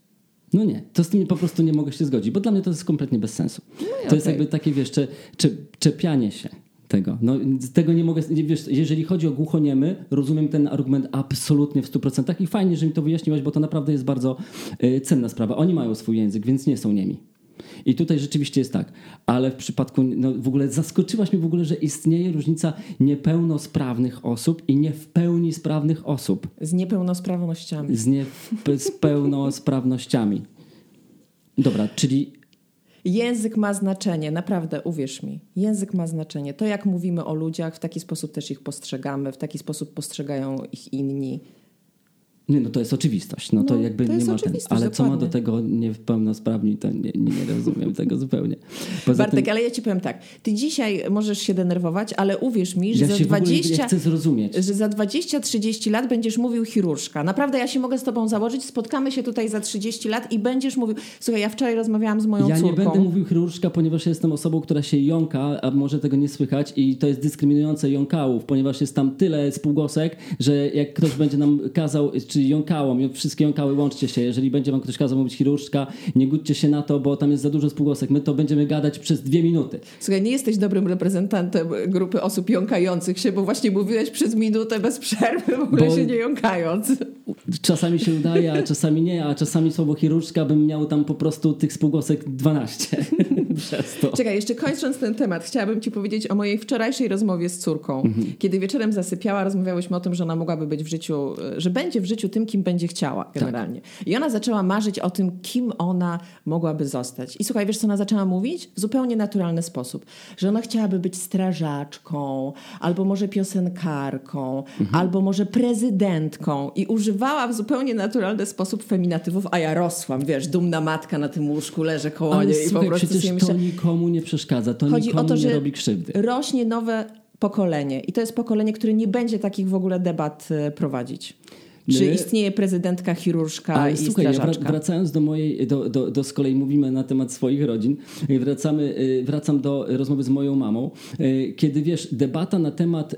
No nie, to z tym po prostu nie mogę się zgodzić, bo dla mnie to jest kompletnie bez sensu. No to jest okej. jakby takie, wiesz, cze, cze, czepianie się tego. No, tego nie mogę, wiesz, jeżeli chodzi o głuchoniemy, rozumiem ten argument absolutnie w 100% i fajnie, że mi to wyjaśniłaś, bo to naprawdę jest bardzo y, cenna sprawa. Oni mają swój język, więc nie są niemi. I tutaj rzeczywiście jest tak, ale w przypadku, no w ogóle zaskoczyłaś mnie w ogóle, że istnieje różnica niepełnosprawnych osób i nie w pełni sprawnych osób Z niepełnosprawnościami. z, nie, z pełnosprawnościami. Dobra, czyli Język ma znaczenie, naprawdę, uwierz mi. Język ma znaczenie. To, jak mówimy o ludziach, w taki sposób też ich postrzegamy, w taki sposób postrzegają ich inni. Nie, no to jest oczywistość. No to No, jakby to nie ma ten, Ale co ma do dokładnie. tego niepełnosprawni, to nie, nie rozumiem tego zupełnie. Poza Bartek, tym, ale ja ci powiem tak. Ty dzisiaj możesz się denerwować, ale uwierz mi, że ja za się w ogóle 20... ja chcę zrozumieć. że za 20-30 lat będziesz mówił chirurżka. Naprawdę ja się mogę z tobą założyć, spotkamy się tutaj za 30 lat i będziesz mówił... Słuchaj, ja wczoraj rozmawiałam z moją Ja córką. nie będę mówił chirurżka, ponieważ jestem osobą, która się jąka, a może tego nie słychać i to jest dyskryminujące jąkałów, ponieważ jest tam tyle spółgłosek, że jak ktoś będzie nam kazał, czy jąkało, wszystkie jąkały łączcie się, jeżeli będzie wam ktoś kazał mówić chirurżka, nie gódźcie się na to, bo tam jest za dużo spółgłosek. My to będziemy gadać przez dwie minuty. Słuchaj, nie jesteś dobrym reprezentantem grupy osób jąkających się, bo właśnie mówiłeś przez minutę bez przerwy, w ogóle Bo- się nie jąkając. Czasami się udaje, a czasami nie, a czasami słowo chirurżka bym miał tam po prostu tych spółgłosek 12 [laughs] przez to. Czekaj, jeszcze kończąc ten temat, chciałabym Ci powiedzieć o mojej wczorajszej rozmowie z córką. Kiedy wieczorem zasypiała, rozmawiałyśmy o tym, że ona mogłaby być w życiu, że będzie w życiu tym, kim będzie chciała generalnie. I ona zaczęła marzyć o tym, kim ona mogłaby zostać. I słuchaj, wiesz co ona zaczęła mówić? W zupełnie naturalny sposób. Że ona chciałaby być strażaczką, albo może piosenkarką, albo może prezydentką. I używała w zupełnie naturalny sposób feminatywów, a ja rosłam, wiesz, dumna matka na tym łóżku, leżę koło Ale niej i po słuchaj, prostu przecież to myślę, nikomu nie przeszkadza, to Chodzi nikomu o to, nie że robi krzywdy. rośnie nowe pokolenie i to jest pokolenie, które nie będzie takich w ogóle debat e, prowadzić. Czy Nie. istnieje prezydentka, chirurżka Ale i słuchaj, strażaczka? wracając do mojej, do, do, do z kolei mówimy na temat swoich rodzin, i wracamy, y, wracam do rozmowy z moją mamą, y, kiedy wiesz, debata na temat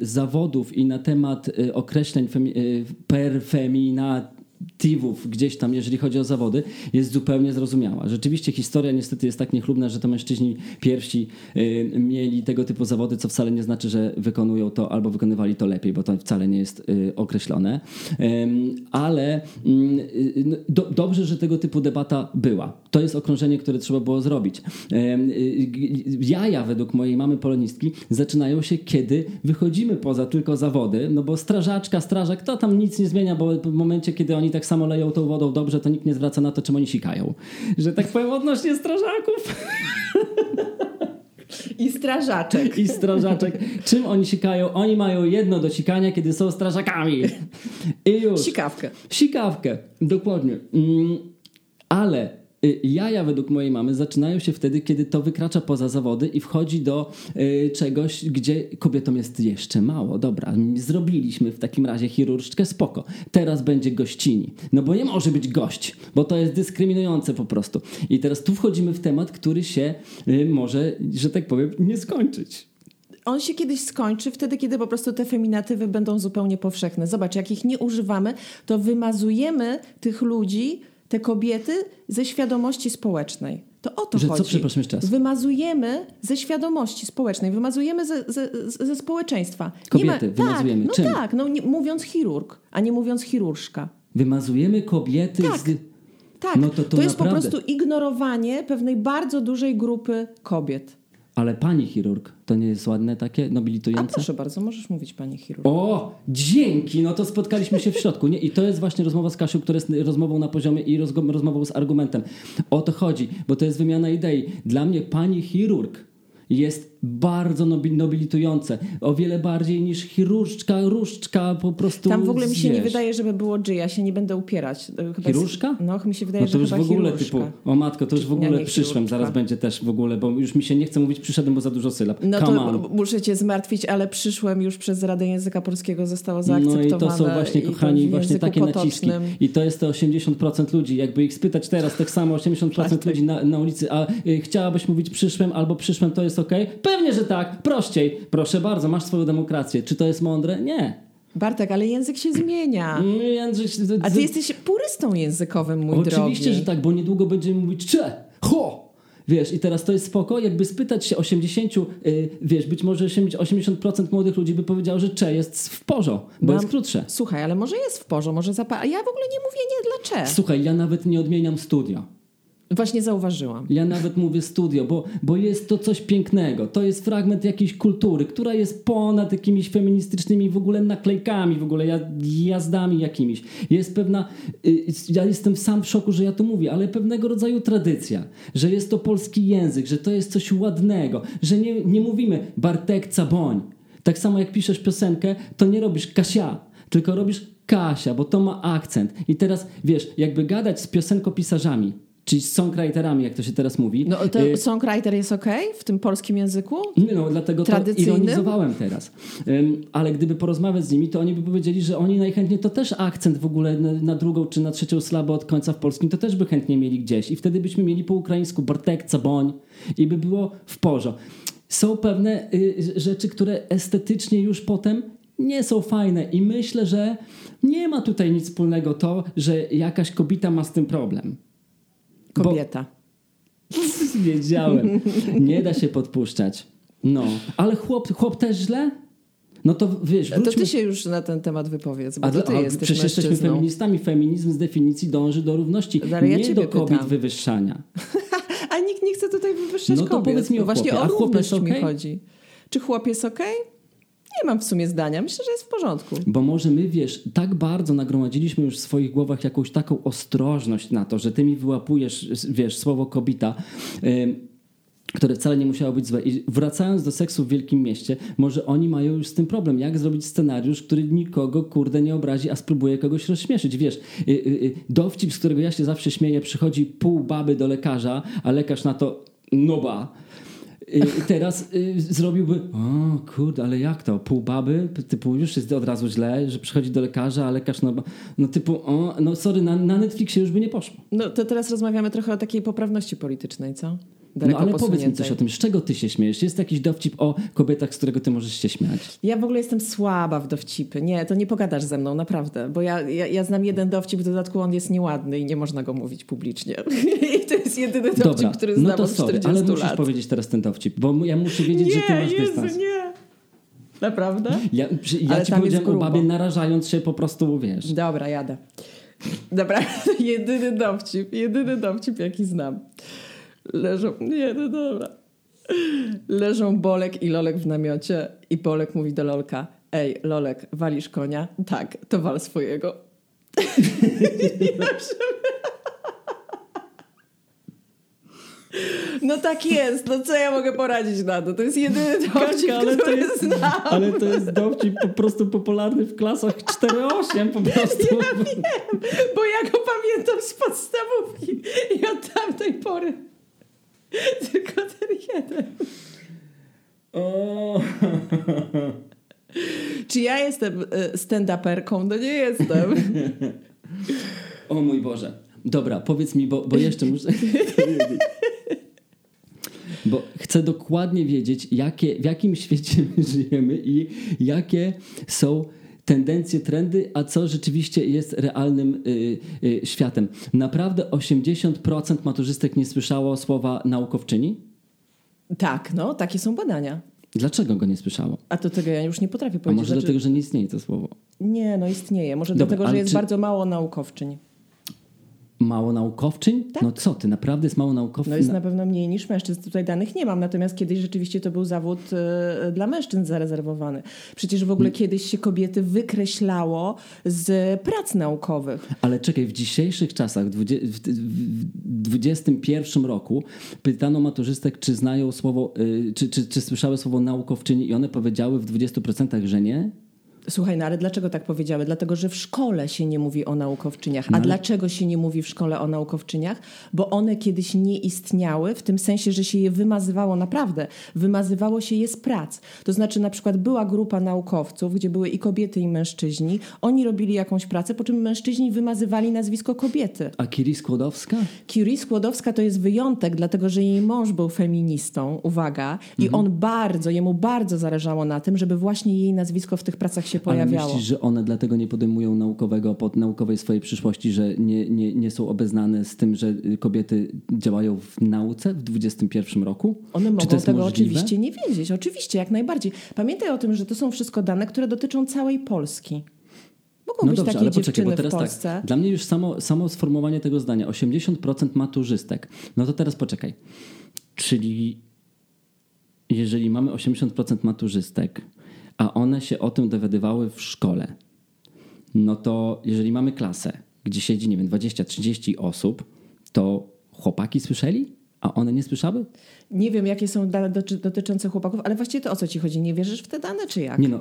zawodów i na temat y, określeń femi- perfeminatywów gdzieś tam, jeżeli chodzi o zawody, jest zupełnie zrozumiała. Rzeczywiście historia niestety jest tak niechlubna, że to mężczyźni pierwsi y, mieli tego typu zawody, co wcale nie znaczy, że wykonują to albo wykonywali to lepiej, bo to wcale nie jest y, określone. Ale mm, y, no, do, dobrze, że tego typu debata była. To jest okrążenie, które trzeba było zrobić. Y, jaja według mojej mamy polonistki zaczynają się, kiedy wychodzimy poza tylko zawody, no bo strażaczka, strażak, to tam nic nie zmienia, bo w momencie, kiedy oni tak samo leją tą wodą dobrze, to nikt nie zwraca na to, czym oni sikają. Że tak powiem odnośnie strażaków I strażaczek. i strażaczek. Czym oni sikają? Oni mają jedno do sikania, kiedy są strażakami. I już. Sikawkę. Sikawkę, dokładnie. Mm, ale jaja według mojej mamy zaczynają się wtedy, kiedy to wykracza poza zawody i wchodzi do y, czegoś, gdzie kobietom jest jeszcze mało. Dobra, zrobiliśmy w takim razie chirurżkę, spoko. Teraz będzie gościni. No bo nie może być gość, bo to jest dyskryminujące po prostu. I teraz tu wchodzimy w temat, który się y, może, że tak powiem, nie skończyć. On się kiedyś skończy wtedy, kiedy po prostu te feminatywy będą zupełnie powszechne. Zobacz, jak ich nie używamy, to wymazujemy tych ludzi, te kobiety ze świadomości społecznej. To o to Że co? chodzi. Przepraszam jeszcze raz. Wymazujemy ze świadomości społecznej, wymazujemy ze, ze, ze społeczeństwa. Kobiety nie wymazujemy. Tak, Czym? no tak, no, nie, mówiąc chirurg, a nie mówiąc chirurżka. Wymazujemy kobiety Tak. z... Tak, No to to jest po naprawdę. prostu ignorowanie pewnej bardzo dużej grupy kobiet. Ale pani chirurg, to nie jest ładne takie, A nobilitujące? proszę bardzo, możesz mówić pani chirurg. O, dzięki! No to spotkaliśmy się w środku. Nie? I to jest właśnie rozmowa z Kasią, która jest rozmową na poziomie i rozmową z argumentem. O to chodzi, bo to jest wymiana idei. Dla mnie pani chirurg jest bardzo nobi- nobilitujące. O wiele bardziej niż chirurżka, różdżka po prostu. Tam w ogóle mi się nie wydaje, żeby było G, ja się nie będę upierać. To chyba Chirurżka? Jest, no, mi się wydaje, No to że już w ogóle chirurżka. typu, o matko, to już w Ja ogóle nie przyszłem, zaraz będzie też w ogóle, bo już mi się nie chce mówić przyszedłem, bo za dużo sylab. No Come to on. muszę cię zmartwić, ale przyszłem już przez Radę Języka Polskiego zostało No zaakceptowane. i to są właśnie, kochani, właśnie takie naciski. potocznym. I to jest to 80% ludzi. Jakby ich spytać teraz, tak samo 80% Tak, tak. ludzi na, na ulicy, a y, chciałabyś mówić przyszłem albo przyszłem, to jest okej? Pewnie, że tak. Prościej. Proszę bardzo, masz swoją demokrację. Czy to jest mądre? Nie. Bartek, ale język się zmienia. Mm, Jędrzej, A ty jesteś purystą językowym, mój Oczywiście, drogi. że tak, bo niedługo będziemy mówić cze, ho! Wiesz, i teraz to jest spoko, jakby spytać się 80, y, wiesz, być może 80% młodych ludzi by powiedział, że cze jest w porzo, bo Mam- jest krótsze. Słuchaj, ale może jest w porze, może zapa... A ja w ogóle nie mówię nie dla cze. Słuchaj, ja nawet nie odmieniam studio. Właśnie zauważyłam. Ja nawet mówię studio, bo, bo jest to coś pięknego. To jest fragment jakiejś kultury, która jest ponad jakimiś feministycznymi w ogóle naklejkami, w ogóle jaz- jazdami jakimiś. Jest pewna, y, ja jestem sam w szoku, że ja to mówię, ale pewnego rodzaju tradycja, że jest to polski język, że to jest coś ładnego, że nie, nie mówimy Bartek Caboń. Tak samo jak piszesz piosenkę, to nie robisz Kasia, tylko robisz Kasia, bo to ma akcent. I teraz, wiesz, jakby gadać z piosenkopisarzami, czyli z songwriterami, jak to się teraz mówi. No to y, songwriter jest ok w tym polskim języku? nie, no, dlatego to ironizowałem teraz. Ale gdyby porozmawiać z nimi, to oni by powiedzieli, że oni najchętniej to też akcent w ogóle na, drugą czy na trzecią sylabę od końca w polskim, to też by chętnie mieli gdzieś. I wtedy byśmy mieli po ukraińsku Bartek, Caboń i by było w porządku. Są pewne y, rzeczy, które estetycznie już potem nie są fajne i myślę, że nie ma tutaj nic wspólnego to, że jakaś kobieta ma z tym problem. Bo- Kobieta. [laughs] Wiedziałem. Nie da się podpuszczać. No. Ale chłop, chłop też źle? No to wiesz, To wróćmy... ty się już na ten temat wypowiedz, bo a, to ty a, jesteś przecież jesteśmy mężczyzną. feministami. Feminizm z definicji dąży do równości, Ale ja nie do kobiet pytam. wywyższania. [laughs] A nikt nie chce tutaj wywyższać No to kobiet. powiedz mi o Właśnie chłopie. o równość jest mi okej? chodzi. Czy chłop jest ok? Nie mam w sumie zdania. Myślę, że jest w porządku. Bo może my, wiesz, tak bardzo nagromadziliśmy już w swoich głowach jakąś taką ostrożność na to, że ty mi wyłapujesz, wiesz, słowo kobita, ym, które wcale nie musiało być złe. I wracając do seksu w wielkim mieście, może oni mają już z tym problem. Jak zrobić scenariusz, który nikogo, kurde, nie obrazi, a spróbuje kogoś rozśmieszyć. Wiesz, y, y, y, dowcip, z którego ja się zawsze śmieję, przychodzi pół baby do lekarza, a lekarz na to, no ba. Y, teraz y, zrobiłby, o kurde, ale jak to? Pół baby? Typu już jest od razu źle, że przychodzi do lekarza, a lekarz no, no typu, o, no sorry, na, na Netflixie już by nie poszło. No to teraz rozmawiamy trochę o takiej poprawności politycznej, co? No ale powiedz mi coś o tym, z czego ty się śmiejesz? Jest jakiś dowcip o kobietach, z którego ty możesz się śmiać? Ja w ogóle jestem słaba w dowcipy. Nie, to nie pogadasz ze mną, naprawdę. Bo ja, ja, ja znam jeden dowcip, w dodatku on jest nieładny i nie można go mówić publicznie. [laughs] I to jest jedyny dowcip, Dobra, który no znam to od sorry, 40 ale musisz lat. powiedzieć teraz ten dowcip, bo ja muszę wiedzieć, nie, że ty masz Jezu, dystans. nie. Naprawdę? Ja, ja Ale ci tam powiedziałem jest o grubo. babie, narażając się po prostu, wiesz. Dobra, jadę. Dobra, [laughs] jedyny dowcip, jedyny dowcip, jaki znam. Leżą, nie, no dobra. Leżą Bolek i Lolek w namiocie i Bolek mówi do Lolka, ej, Lolek, walisz konia? Tak, to wal swojego. No tak jest, no co ja mogę poradzić na to? To jest jedyny dowcip, ale to który jest- znam. Ale to jest dowcip po prostu popularny w klasach 4-8 po prostu. Ja wiem, bo ja go pamiętam z podstawówki i od tamtej pory [laughs] tylko ten jeden. O. [laughs] Czy ja jestem e, stand-uperką? No nie jestem. [laughs] o mój Boże. Dobra, powiedz mi, bo, bo jeszcze muszę. Bo chcę dokładnie wiedzieć, jakie, w jakim świecie my żyjemy i jakie są tendencje, trendy, a co rzeczywiście jest realnym y, y, światem. Naprawdę 80% maturzystek nie słyszało słowa naukowczyni? Tak, no, takie są badania. Dlaczego go nie słyszało? A do tego ja już nie potrafię A powiedzieć. może Znaczy- dlatego, że nie istnieje to słowo? Nie, no istnieje. Może Dobra, dlatego, że jest czy- bardzo mało naukowczyń. Mało naukowczyń? Tak. No co ty, naprawdę jest mało naukowczyń? No jest na pewno mniej niż mężczyzn. Tutaj danych nie mam, natomiast kiedyś rzeczywiście to był zawód e, dla mężczyzn zarezerwowany. Przecież w ogóle Mm. kiedyś się kobiety wykreślało z prac naukowych. Ale czekaj, w dzisiejszych czasach, w w w XXI roku, pytano maturzystek, czy znają słowo, y, czy, czy, czy słyszały słowo naukowczyni i one powiedziały w 20%, że nie? Słuchaj, no ale dlaczego tak powiedziały? Dlatego, że w szkole się nie mówi o naukowczyniach. A No dlaczego się nie mówi w szkole o naukowczyniach? Bo one kiedyś nie istniały, w tym sensie, że się je wymazywało naprawdę. Wymazywało się je z prac. To znaczy, na przykład była grupa naukowców, gdzie były i kobiety, i mężczyźni. Oni robili jakąś pracę, po czym mężczyźni wymazywali nazwisko kobiety. A Kiri Skłodowska? Curie Skłodowska to jest wyjątek, dlatego że jej mąż był feministą, uwaga, i Mhm. on bardzo, jemu bardzo zależało na tym, żeby właśnie jej nazwisko w tych pracach się Ale pojawiało. myślisz, że one dlatego nie podejmują naukowego, pod naukowej swojej przyszłości, że nie, nie, nie są obeznane z tym, że kobiety działają w nauce w XXI roku? One mogą tego możliwe? oczywiście nie wiedzieć, oczywiście, jak najbardziej. Pamiętaj o tym, że to są wszystko dane, które dotyczą całej Polski. Mogą być takie dziewczyny w Polsce. tak. Dla mnie już samo, samo sformułowanie tego zdania 80% maturzystek. No to teraz poczekaj. Czyli jeżeli mamy 80% maturzystek, a one się o tym dowiadywały w szkole, no to jeżeli mamy klasę, gdzie siedzi, nie wiem, 20-30 osób, to chłopaki słyszeli, a one nie słyszały? Nie wiem, jakie są dane doty- dotyczące chłopaków, ale właściwie to o co ci chodzi? Nie wierzysz w te dane, czy jak? Nie no,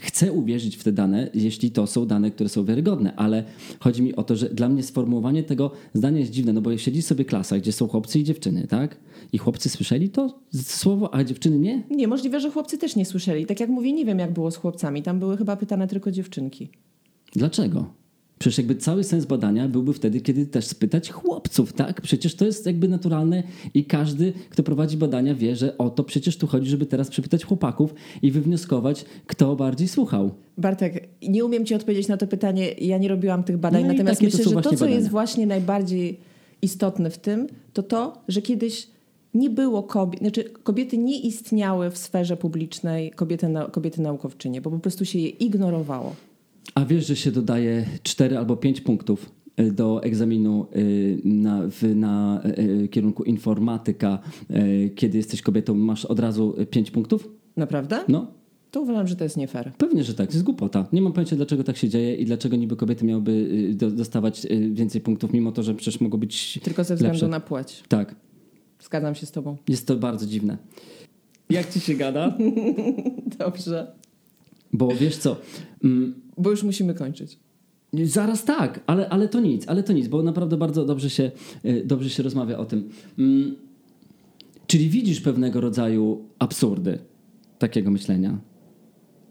chcę uwierzyć w te dane, jeśli to są dane, które są wiarygodne, ale chodzi mi o to, że dla mnie sformułowanie tego zdania jest dziwne, no bo siedzi sobie klasa, gdzie są chłopcy i dziewczyny, tak? I chłopcy słyszeli to słowo, a dziewczyny nie? Nie, możliwe, że chłopcy też nie słyszeli. Tak jak mówię, nie wiem, jak było z chłopcami. Tam były chyba pytane tylko dziewczynki. Dlaczego? Przecież jakby cały sens badania byłby wtedy, kiedy też spytać chłopców, tak? Przecież to jest jakby naturalne i każdy, kto prowadzi badania wie, że o to przecież tu chodzi, żeby teraz przepytać chłopaków i wywnioskować, kto bardziej słuchał. Bartek, nie umiem ci odpowiedzieć na to pytanie. Ja nie robiłam tych badań, No natomiast to myślę, są że to, co jest badania. właśnie najbardziej istotne w tym, to to, że kiedyś nie było kobiet, znaczy kobiety nie istniały w sferze publicznej, kobiety, na, kobiety naukowczynie, bo po prostu się je ignorowało. A wiesz, że się dodaje 4 albo 5 punktów y, do egzaminu y, na, w, na y, kierunku informatyka, kiedy jesteś kobietą, masz od razu 5 punktów? Naprawdę? No, To uważam, że to jest nie fair. pewnie, że tak. To jest głupota. Nie mam pojęcia, dlaczego tak się dzieje i dlaczego niby kobiety miałyby do, dostawać więcej punktów, mimo to, że przecież mogą być Tylko ze względu lepsze. na płeć. Tak, Zgadzam się z tobą. jest to bardzo dziwne. Jak ci się gada? [laughs] Dobrze. Bo wiesz co, mm, Bo już musimy kończyć. Zaraz tak, ale, ale to nic, ale to nic, bo naprawdę bardzo dobrze się, y, dobrze się rozmawia o tym. Mm, Czyli widzisz pewnego rodzaju absurdy takiego myślenia.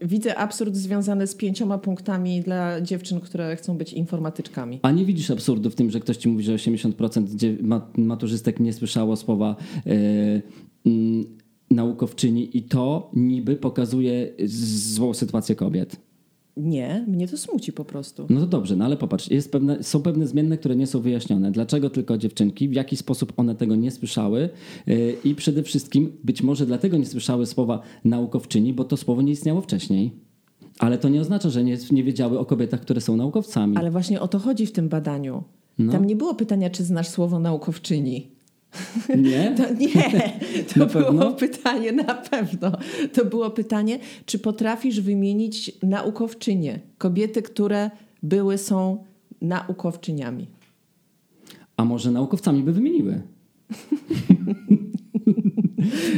Widzę absurd związany z pięcioma punktami dla dziewczyn, które chcą być informatyczkami. A nie widzisz absurdu w tym, że ktoś ci mówi, że 80% dzie- ma- maturzystek nie słyszało słowa y, mm, naukowczyni i to niby pokazuje złą sytuację kobiet. Nie, mnie to smuci po prostu. No to dobrze, no ale popatrz, jest pewne, są pewne zmienne, które nie są wyjaśnione. Dlaczego tylko dziewczynki, w jaki sposób one tego nie słyszały yy, i przede wszystkim być może dlatego nie słyszały słowa naukowczyni, bo to słowo nie istniało wcześniej. Ale to nie oznacza, że nie, nie wiedziały o kobietach, które są naukowcami. Ale właśnie o to chodzi w tym badaniu. No. Tam nie było pytania, czy znasz słowo naukowczyni. Nie? [laughs] To nie, to Na było pewno? pytanie na pewno. To było pytanie, czy potrafisz wymienić naukowczynie, kobiety, które były, są naukowczyniami. A może naukowcami by wymieniły? [laughs]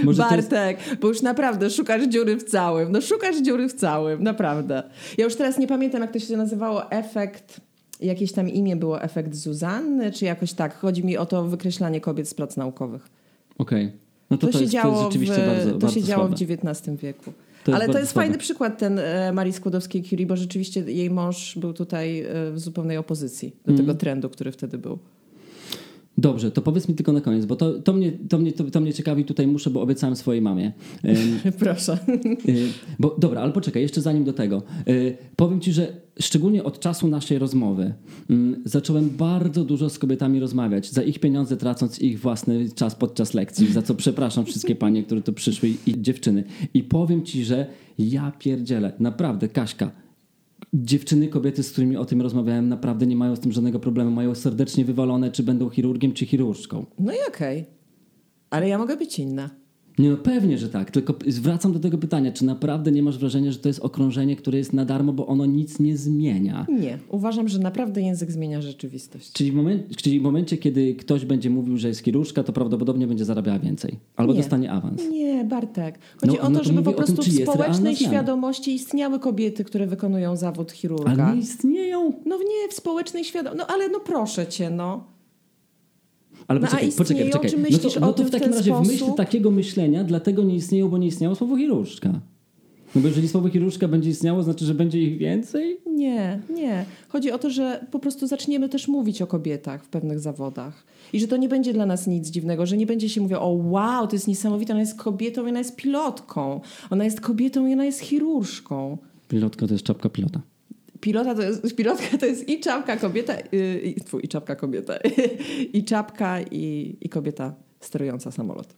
może to jest, Bartek, bo już naprawdę szukasz dziury w całym. No szukasz dziury w całym, naprawdę. Ja już teraz nie pamiętam, jak to się nazywało, efekt, jakieś tam imię było, efekt Zuzanny, czy jakoś tak. Chodzi mi o to wykreślanie kobiet z prac naukowych. Okej. No to, To, to, się jest, działo, to jest rzeczywiście w, bardzo to bardzo się działo w słabe. XIX wieku. To Ale to jest słabe. fajny przykład ten e, Marii Skłodowskiej-Curie, bo rzeczywiście jej mąż był tutaj e, w zupełnej opozycji do Mhm. tego trendu, który wtedy był. Dobrze, to powiedz mi tylko na koniec, bo to, to, mnie, to, mnie, to, to mnie ciekawi tutaj muszę, bo obiecałem swojej mamie. [laughs] Proszę. Y, Bo dobra, ale poczekaj, jeszcze zanim do tego. Y, Powiem ci, że szczególnie od czasu naszej rozmowy mm, zacząłem bardzo dużo z kobietami rozmawiać, za ich pieniądze tracąc ich własny czas podczas lekcji, za co przepraszam wszystkie panie, które tu przyszły i, i dziewczyny. I powiem ci, że ja pierdzielę, naprawdę, Kaśka, dziewczyny, kobiety, z którymi o tym rozmawiałem, naprawdę nie mają z tym żadnego problemu. Mają serdecznie wywalone, czy będą chirurgiem, czy chirurżką. No i okej. Ale ja mogę być inna. Nie no pewnie, że tak. Tylko zwracam do tego pytania, czy naprawdę nie masz wrażenia, że to jest okrążenie, które jest na darmo, bo ono nic nie zmienia? Nie. Uważam, że naprawdę język zmienia rzeczywistość. Czyli w, moment, czyli w momencie, kiedy ktoś będzie mówił, że jest chirurżka, to prawdopodobnie będzie zarabiała więcej. Albo Nie. dostanie awans. Nie, Bartek. Chodzi No, o no to, to żeby po tym, prostu czy w społecznej świadomości istniały kobiety, które wykonują zawód chirurga. Ale nie istnieją. No nie, w społecznej świadomości. No ale no proszę cię, no. Ale No, poczekaj, poczekaj, poczekaj. No to, no to w takim razie w myśl sposób? takiego myślenia, dlatego nie istnieją, bo nie istniało słowo chirurżka. No bo jeżeli słowo chirurżka będzie istniało, znaczy, że będzie ich więcej? Nie, nie. Chodzi o to, że po prostu zaczniemy też mówić o kobietach w pewnych zawodach. I że to nie będzie dla nas nic dziwnego, że nie będzie się mówiło, o wow, to jest niesamowite, ona jest kobietą i ona jest pilotką. Ona jest kobietą i ona jest chirurżką. Pilotka to jest czapka pilota. Pilota to jest, [laughs] pilotka to jest i czapka kobieta, y, i, tfu, i czapka kobieta, [laughs] i czapka i, i kobieta sterująca samolot.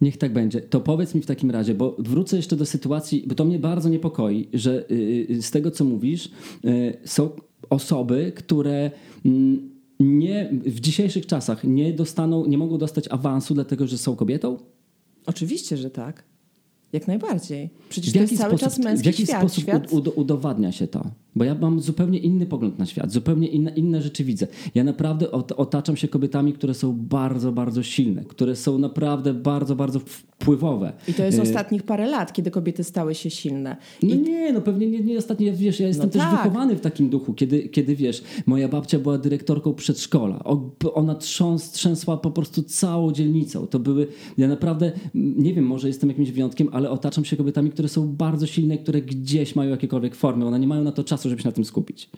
Niech tak będzie. To powiedz mi w takim razie, bo wrócę jeszcze do sytuacji, bo to mnie bardzo niepokoi, że y, y, z tego co mówisz, są osoby, które mm, nie, w dzisiejszych czasach nie dostaną, nie mogą dostać awansu, dlatego że są kobietą? Oczywiście, że tak. Jak najbardziej. Przecież W to jest cały sposób, czas męski w jaki świat. sposób świat ud- ud- udowadnia się to? Bo ja mam zupełnie inny pogląd na świat, zupełnie inne, inne rzeczy widzę. Ja naprawdę ot- otaczam się kobietami, które są bardzo, bardzo silne, które są naprawdę bardzo, bardzo wpływowe. I to jest Y, ostatnich parę lat, kiedy kobiety stały się silne. No I nie, no pewnie nie, nie ostatnio, wiesz, ja jestem No też tak. wychowany w takim duchu, kiedy, kiedy wiesz, moja babcia była dyrektorką przedszkola, ona trząs, trzęsła po prostu całą dzielnicą. To były, ja naprawdę, nie wiem, może jestem jakimś wyjątkiem, ale otaczam się kobietami, które są bardzo silne, które gdzieś mają jakiekolwiek formy, one nie mają na to czasu, żeby się na tym skupić.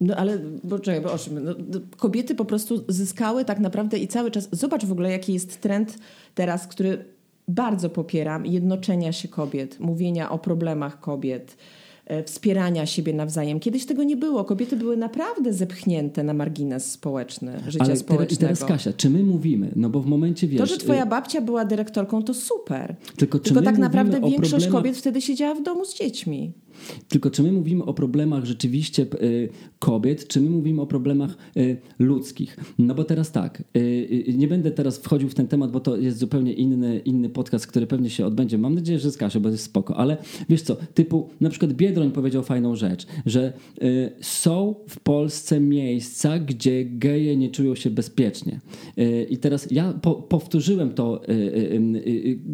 No ale, bo czekaj, bo o czym? No, kobiety po prostu zyskały tak naprawdę i cały czas. Zobacz w ogóle, jaki jest trend teraz, który bardzo popieram: jednoczenia się kobiet, mówienia o problemach kobiet, e, wspierania siebie nawzajem. Kiedyś tego nie było. Kobiety były naprawdę zepchnięte na margines społeczny, życia Ale społecznego. i teraz Kasia, czy my mówimy, no bo w momencie, wiesz... to, że twoja y, babcia była dyrektorką, to super. Tylko Tylko tak naprawdę większość problemach- kobiet wtedy siedziała w domu z dziećmi. Tylko czy my mówimy o problemach rzeczywiście y, kobiet, czy my mówimy o problemach y, ludzkich? No bo teraz tak, y, nie będę teraz wchodził w ten temat, bo to jest zupełnie inny, inny podcast, który pewnie się odbędzie. Mam nadzieję, że z Kasią, bo jest spoko. Ale wiesz co, typu na przykład Biedroń powiedział fajną rzecz, że są w Polsce miejsca, gdzie geje nie czują się bezpiecznie. I teraz ja po, powtórzyłem to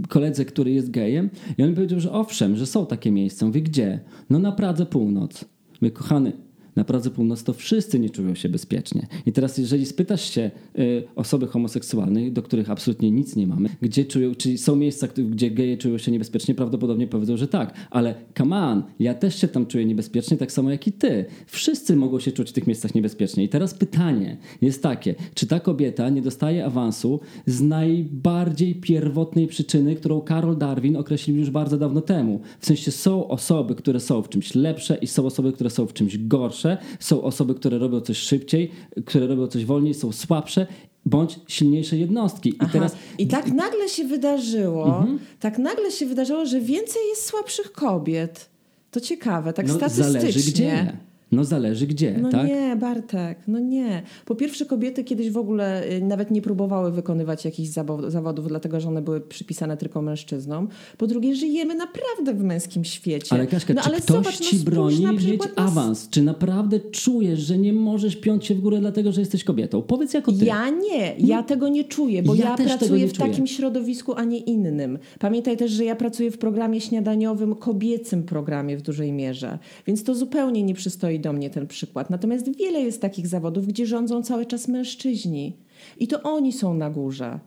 koledze, który jest gejem i on mi powiedział, że owszem, że są takie miejsca. Mówię, gdzie? No na Pradze Północ. Mówię, kochany, na Pradze Północ wszyscy nie czują się bezpiecznie. I teraz, jeżeli spytasz się y, osoby homoseksualnej, do których absolutnie nic nie mamy, gdzie czują, czy są miejsca, gdzie geje czują się niebezpiecznie, prawdopodobnie powiedzą, że tak. Ale come on, ja też się tam czuję niebezpiecznie, tak samo jak i ty. Wszyscy mogą się czuć w tych miejscach niebezpiecznie. I teraz pytanie jest takie, czy ta kobieta nie dostaje awansu z najbardziej pierwotnej przyczyny, którą Karol Darwin określił już bardzo dawno temu. W sensie są osoby, które są w czymś lepsze i są osoby, które są w czymś gorsze. Są osoby, które robią coś szybciej, które robią coś wolniej, są słabsze bądź silniejsze jednostki. I Aha. teraz I tak nagle się wydarzyło, tak nagle się wydarzyło, że więcej jest słabszych kobiet. To ciekawe, tak no, statystycznie. zależy gdzie. No zależy gdzie, No tak? nie, Bartek, no nie. Po pierwsze, kobiety kiedyś w ogóle y, nawet nie próbowały wykonywać jakichś zawo- zawodów, dlatego że one były przypisane tylko mężczyznom. Po drugie, żyjemy naprawdę w męskim świecie. Ale Kaśka, no, czy ale ktoś zobacz, no, ci spójrz broni mieć awans? Czy naprawdę czujesz, że nie możesz piąć się w górę dlatego, że jesteś kobietą? Powiedz jako ty. Ja nie, ja tego nie czuję, bo Ja ja, pracuję w czuję. takim środowisku, a nie innym. Pamiętaj też, że ja pracuję w programie śniadaniowym, kobiecym programie w dużej mierze, więc to zupełnie nie przystoi do mnie ten przykład. Natomiast wiele jest takich zawodów, gdzie rządzą cały czas mężczyźni i to oni są na górze.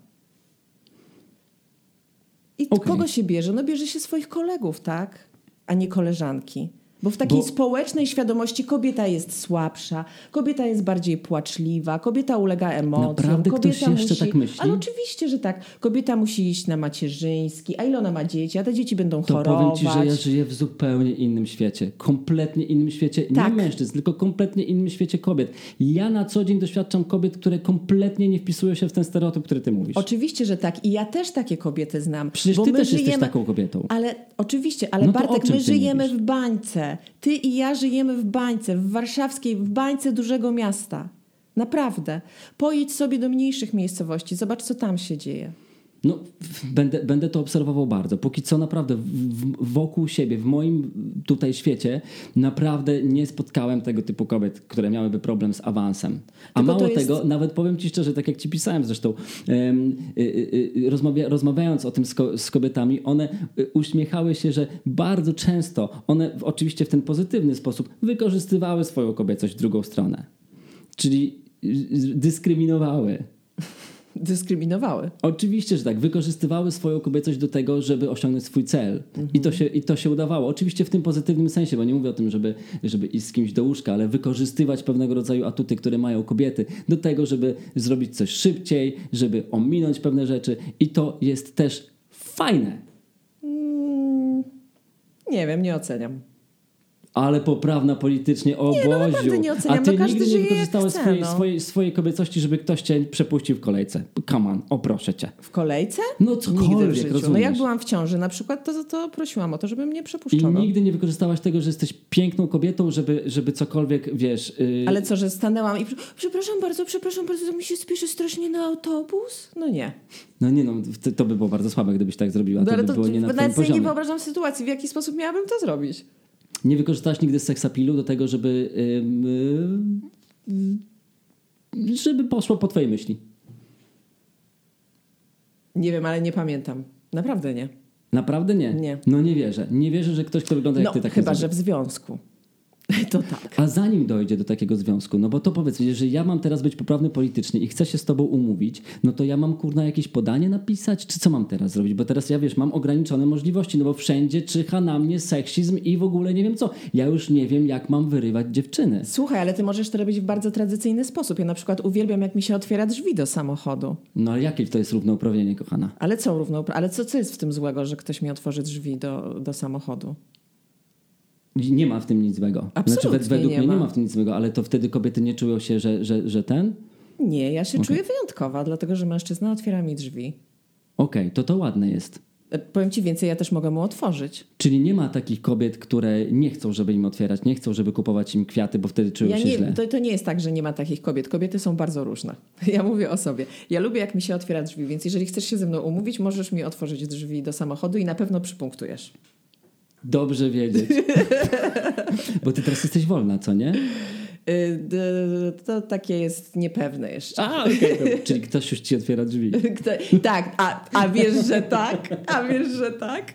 I Okej. kogo się bierze? No bierze się swoich kolegów, tak? A nie koleżanki. Bo w takiej Bo- społecznej świadomości kobieta jest słabsza, kobieta jest bardziej płaczliwa, kobieta ulega emocjom. Naprawdę kobieta ktoś jeszcze musi... tak myśli? Ale oczywiście, że tak. Kobieta musi iść na macierzyński, a ile ona ma dzieci, a te dzieci będą To chorować. powiem ci, że ja żyję w zupełnie innym świecie. Kompletnie innym świecie. Tak. Nie mężczyzn, tylko kompletnie innym świecie kobiet. Ja na co dzień doświadczam kobiet, które kompletnie nie wpisują się w ten stereotyp, który ty mówisz. Oczywiście, że tak. I ja też takie kobiety znam. Przecież bo ty my też żyjemy... jesteś taką kobietą. Ale oczywiście, ale No Bartek, my żyjemy mówisz? w bańce. Ty i ja żyjemy w bańce, w warszawskiej, w bańce dużego miasta. Naprawdę. Pojedź sobie do mniejszych miejscowości, zobacz, co tam się dzieje. No, będę, będę to obserwował bardzo. Póki co naprawdę w, wokół siebie, w moim tutaj świecie, naprawdę nie spotkałem tego typu kobiet, które miałyby problem z awansem. A Tylko mało jest- tego, nawet powiem Ci szczerze, tak jak Ci pisałem zresztą, y, y, y, rozmawia, rozmawiając o tym z, ko, z kobietami, one uśmiechały się, że bardzo często one oczywiście w ten pozytywny sposób wykorzystywały swoją kobiecość w drugą stronę. Czyli dyskryminowały. Dyskryminowały. Oczywiście, że tak. Wykorzystywały swoją kobiecość do tego, żeby osiągnąć swój cel. I, to się, I to się udawało. Oczywiście w tym pozytywnym sensie, bo nie mówię o tym, żeby, żeby iść z kimś do łóżka, ale wykorzystywać pewnego rodzaju atuty, które mają kobiety, do tego, żeby zrobić coś szybciej, żeby ominąć pewne rzeczy. I to jest też fajne. Nie wiem, nie oceniam. Ale poprawna politycznie, o Nie, no nie oceniam, A ty no każdy nigdy nie wykorzystałeś chce, swojej, no. swojej, swojej kobiecości, żeby ktoś cię przepuścił w kolejce. Come on, o proszę cię. W kolejce? No Nigdy w cokolwiek, życiu. rozumiesz. No jak byłam w ciąży na przykład, to, to prosiłam o to, żeby mnie I przepuszczono. nigdy nie wykorzystałaś tego, że jesteś piękną kobietą, żeby, żeby cokolwiek, wiesz... Yy, Ale co, że stanęłam i przepraszam bardzo, przepraszam bardzo, to mi się spieszy strasznie na autobus? No nie. No nie no, to, by było bardzo słabe, gdybyś tak zrobiła. No, to ale by to, było nie na nawet nie wyobrażam sytuacji, w jaki sposób miałabym to zrobić. Nie wykorzystałaś nigdy seksapilu do tego, żeby... Żeby poszło po twojej myśli. Nie wiem, ale nie pamiętam. Naprawdę nie. Naprawdę nie? Nie. No nie wierzę. Nie wierzę, że ktoś, kto wygląda jak No, ty, tak chyba, że w związku. [laughs] To tak. A zanim dojdzie do takiego związku, no bo to powiedz, jeżeli ja mam teraz być poprawny politycznie i chcę się z tobą umówić, no to ja mam kurna jakieś podanie napisać, czy co mam teraz zrobić? Bo teraz ja wiesz, mam ograniczone możliwości, no bo wszędzie czyha na mnie seksizm i w ogóle nie wiem co. Ja już nie wiem, jak mam wyrywać dziewczyny. Słuchaj, ale ty możesz to robić w bardzo tradycyjny sposób. Ja na przykład uwielbiam, jak mi się otwiera drzwi do samochodu. No ale jakie to jest równouprawnienie, kochana? Ale co równo, ale co, co jest w tym złego, że ktoś mi otworzy drzwi do, do samochodu? Nie ma w tym nic złego. Absolutnie znaczy, według nie mnie ma. nie ma w tym nic złego, ale to wtedy kobiety nie czują się, że, że, że ten? Nie, ja się czuję wyjątkowa, dlatego że mężczyzna otwiera mi drzwi. Okej, to to ładne jest. E, Powiem ci więcej, ja też mogę mu otworzyć. Czyli nie ma takich kobiet, które nie chcą, żeby im otwierać, nie chcą, żeby kupować im kwiaty, bo wtedy czują Ja się nie, źle. to, to nie jest tak, że nie ma takich kobiet. Kobiety są bardzo różne. [laughs] Ja mówię o sobie. Ja lubię, jak mi się otwiera drzwi, więc jeżeli chcesz się ze mną umówić, możesz mi otworzyć drzwi do samochodu i na pewno przypunktujesz. Dobrze wiedzieć. [laughs] Bo ty teraz jesteś wolna, co nie? Y, To takie jest niepewne jeszcze. A, okej. Czyli ktoś już ci otwiera drzwi. [laughs] Kto, tak, a, a wiesz, że tak? A wiesz, że tak?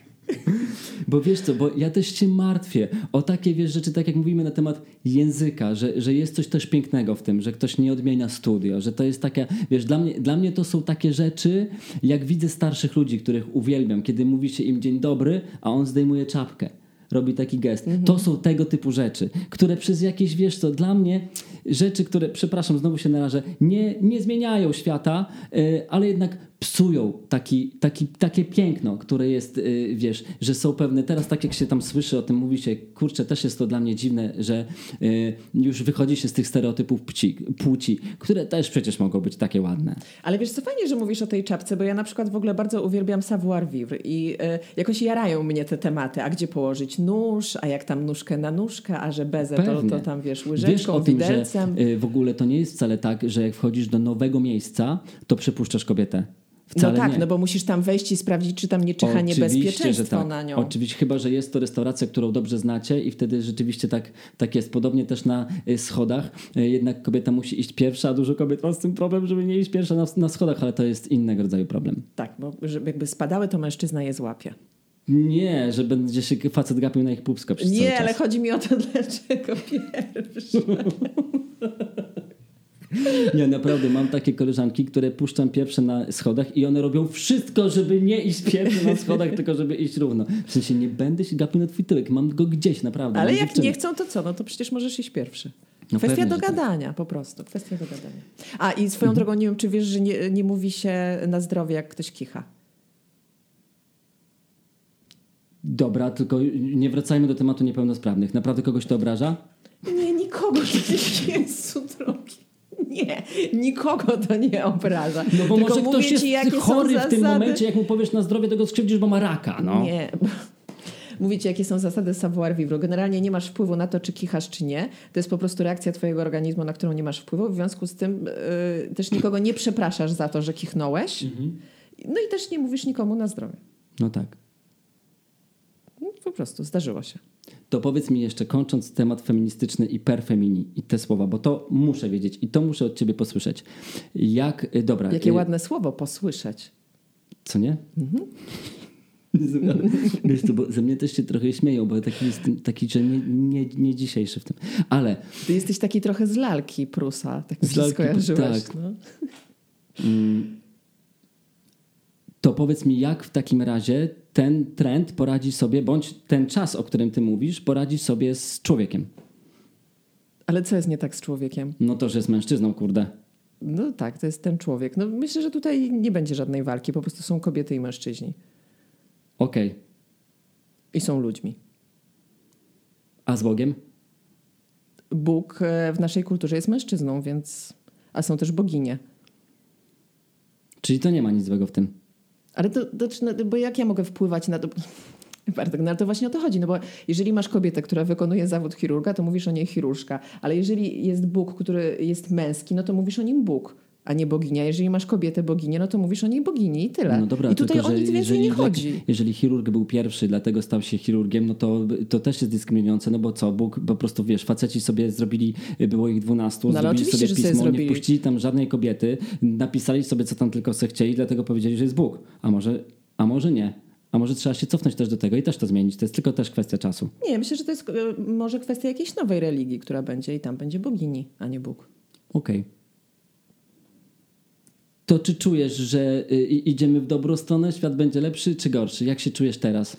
Bo wiesz co, bo ja też się martwię o takie wiesz rzeczy, tak jak mówimy na temat języka, że, że jest coś też pięknego w tym, że ktoś nie odmienia studio, że to jest takie, wiesz, dla mnie, dla mnie to są takie rzeczy, jak widzę starszych ludzi, których uwielbiam, kiedy mówi się im dzień dobry, a on zdejmuje czapkę. Robi taki gest. To są tego typu rzeczy, które przez jakieś, wiesz co, dla mnie rzeczy, które, przepraszam, znowu się narażę, nie, nie zmieniają świata, y, ale jednak psują taki, taki, takie piękno, które jest, y, wiesz, że są pewne, teraz tak jak się tam słyszy o tym, mówi się, kurczę, też jest to dla mnie dziwne, że y, już wychodzi się z tych stereotypów płci, płci, które też przecież mogą być takie ładne. Ale wiesz co, fajnie, że mówisz o tej czapce, bo ja na przykład w ogóle bardzo uwielbiam savoir vivre i y, jakoś jarają mnie te tematy, a gdzie położyć nóż, a jak tam nóżkę na nóżkę, a że bezę to, to tam wiesz Wiesz łyżeczką, o tym, że widelcem. y, w ogóle to nie jest wcale tak, że jak wchodzisz do nowego miejsca, to przepuszczasz kobietę. Wcale no tak, nie. no bo musisz tam wejść i sprawdzić, czy tam nie czyha Oczywiście, niebezpieczeństwo że tak. na nią. Oczywiście, chyba, że jest to restauracja, którą dobrze znacie i wtedy rzeczywiście tak, tak jest. Podobnie też na y, schodach. Y, Jednak kobieta musi iść pierwsza, a dużo kobiet ma z tym problem, żeby nie iść pierwsza na, na schodach, ale to jest innego rodzaju problem. Tak, bo żeby jakby spadały, to mężczyzna je złapie. Nie, że będzie się facet gapił na ich pupska przez Nie, ale chodzi mi o to, [laughs] dlaczego pierwszy. [laughs] Nie, naprawdę, mam takie koleżanki, które puszczam pierwsze na schodach i one robią wszystko, żeby nie iść pierwsze na schodach, tylko żeby iść równo. W sensie nie będę się gapił na twój tyłek, mam go gdzieś, naprawdę. Ale jak nie chcą, to co? No to przecież możesz iść pierwszy. No Kwestia pewnie, tak. dogadania, po prostu. Kwestia dogadania. A i swoją Mhm. drogą nie wiem, czy wiesz, że nie, nie mówi się na zdrowie, jak ktoś kicha. Dobra, tylko nie wracajmy do tematu niepełnosprawnych. Naprawdę kogoś to obraża? Nie, nikogo Jezu drogi. [laughs] Nie, nikogo to nie obraża. No bo Tylko może ktoś jest ci, chory w tym momencie, jak mu powiesz na zdrowie, to go skrzywdzisz, bo ma raka, no. Nie. [laughs] Mówię ci, jakie są zasady savoir vivre. Generalnie nie masz wpływu na to, czy kichasz, czy nie. To jest po prostu reakcja twojego organizmu, na którą nie masz wpływu. W związku z tym yy, też nikogo nie przepraszasz za to, że kichnąłeś. No i też nie mówisz nikomu na zdrowie. No tak. No, po prostu zdarzyło się. To powiedz mi jeszcze, kończąc temat feministyczny i perfemini i te słowa, bo to muszę wiedzieć i to muszę od ciebie posłyszeć. Jak, y, dobra. Jakie y, ładne słowo posłyszeć. Co nie? Mhm. Wiesz co, bo ze mnie też się trochę śmieją, bo taki jestem taki, że nie, nie, nie dzisiejszy w tym. Ale Ty jesteś taki trochę z lalki Prusa, tak mi Z się lalki, skojarzyłeś. tak. No. To powiedz mi, jak w takim razie ten trend poradzi sobie, bądź ten czas, o którym ty mówisz, poradzi sobie z człowiekiem. Ale co jest nie tak z człowiekiem? No to, że jest mężczyzną, kurde. No tak, to jest ten człowiek. No myślę, że tutaj nie będzie żadnej walki, po prostu są kobiety i mężczyźni. Okej. I są ludźmi. A z Bogiem? Bóg e, w naszej kulturze jest mężczyzną, więc... A są też boginie. Czyli to nie ma nic złego w tym. Ale to, to bo jak ja mogę wpływać na to? [laughs] Bartek, no ale to właśnie o to chodzi, no bo jeżeli masz kobietę, która wykonuje zawód chirurga, to mówisz o niej chirurżka, ale jeżeli jest Bóg, który jest męski, no to mówisz o nim Bóg, a nie boginia. Jeżeli masz kobietę boginię, no to mówisz o niej bogini i tyle. No dobra, I tutaj tylko, o nic więcej nie chodzi. jeżeli chirurg był pierwszy, dlatego stał się chirurgiem, no to, to też jest dyskryminujące, no bo co, Bóg po prostu, wiesz, faceci sobie zrobili, było ich dwunastu, No zrobili sobie że sobie pismo, nie zrobili. wpuścili tam żadnej kobiety, napisali sobie, co tam tylko se chcieli, dlatego powiedzieli, że jest Bóg. A może, a może nie. A może trzeba się cofnąć też do tego i też to zmienić. To jest tylko też kwestia czasu. Nie, myślę, że to jest e, może kwestia jakiejś nowej religii, która będzie i tam będzie bogini, a nie Bóg. Okej. To czy czujesz, że y, idziemy w dobrą stronę, świat będzie lepszy czy gorszy? Jak się czujesz teraz?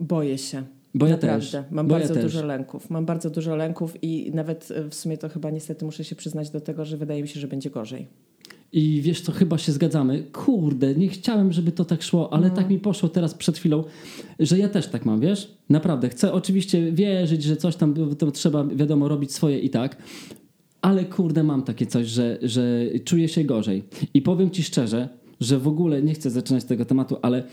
Boję się. Bo ja Naprawdę. też. Mam Bo ja bardzo też. dużo lęków. Mam bardzo dużo lęków i nawet e, w sumie to chyba niestety muszę się przyznać do tego, że wydaje mi się, że będzie gorzej. I wiesz co, chyba się zgadzamy. Kurde, nie chciałem, żeby to tak szło, ale No. tak mi poszło teraz przed chwilą, że ja też tak mam, wiesz? Naprawdę, chcę oczywiście wierzyć, że coś tam to trzeba, wiadomo, robić swoje i tak, ale kurde, mam takie coś, że, że czuję się gorzej. I powiem ci szczerze, że w ogóle nie chcę zaczynać tego tematu, ale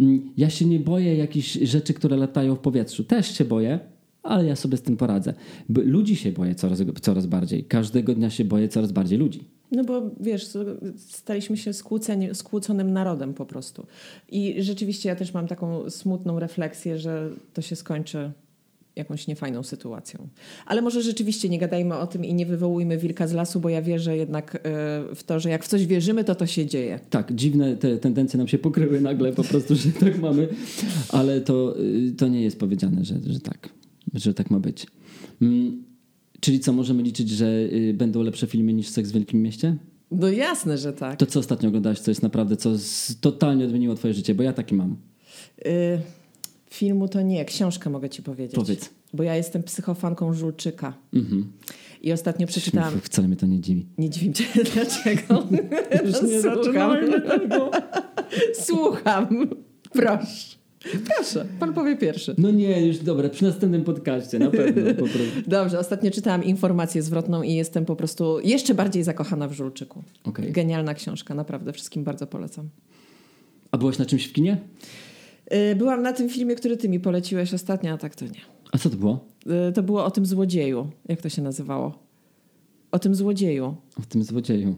mm, ja się nie boję jakichś rzeczy, które latają w powietrzu. Też się boję, ale ja sobie z tym poradzę. Ludzi się boję coraz, coraz bardziej. Każdego dnia się boję coraz bardziej ludzi. No bo wiesz, staliśmy się skłóconym narodem po prostu. I rzeczywiście ja też mam taką smutną refleksję, że to się skończy jakąś niefajną sytuacją. Ale może rzeczywiście nie gadajmy o tym i nie wywołujmy wilka z lasu, bo ja wierzę jednak e, w to, że jak w coś wierzymy, to to się dzieje. Tak, dziwne te tendencje nam się pokryły nagle po prostu, że tak mamy, ale to, y, to nie jest powiedziane, że, że tak, że tak ma być. Mm, czyli co, możemy liczyć, że y, będą lepsze filmy niż Seks w Wielkim Mieście? No jasne, że tak. To co ostatnio oglądałeś, co jest naprawdę, co totalnie odmieniło twoje życie, bo ja taki mam. Y, filmu to nie, książkę mogę ci powiedzieć. Powiedz. Bo ja jestem psychofanką Żulczyka. Mhm. I ostatnio przeczytałam... Wcale mnie to nie dziwi. Nie dziwi cię, [laughs] dlaczego? [laughs] Już nie Słucham. tego. [laughs] Słucham. Proszę. Proszę, pan powie pierwszy. No nie, już dobra, przy następnym podcaście, na pewno. Po prostu. Dobrze, ostatnio czytałam informację zwrotną i jestem po prostu jeszcze bardziej zakochana w Żulczyku. Okej. Genialna książka, naprawdę wszystkim bardzo polecam. A byłaś na czymś w kinie? Y, Byłam na tym filmie, który ty mi poleciłeś ostatnio, a tak to nie. A co to było? Y, To było o tym złodzieju. Jak to się nazywało? O tym złodzieju, O tym złodzieju.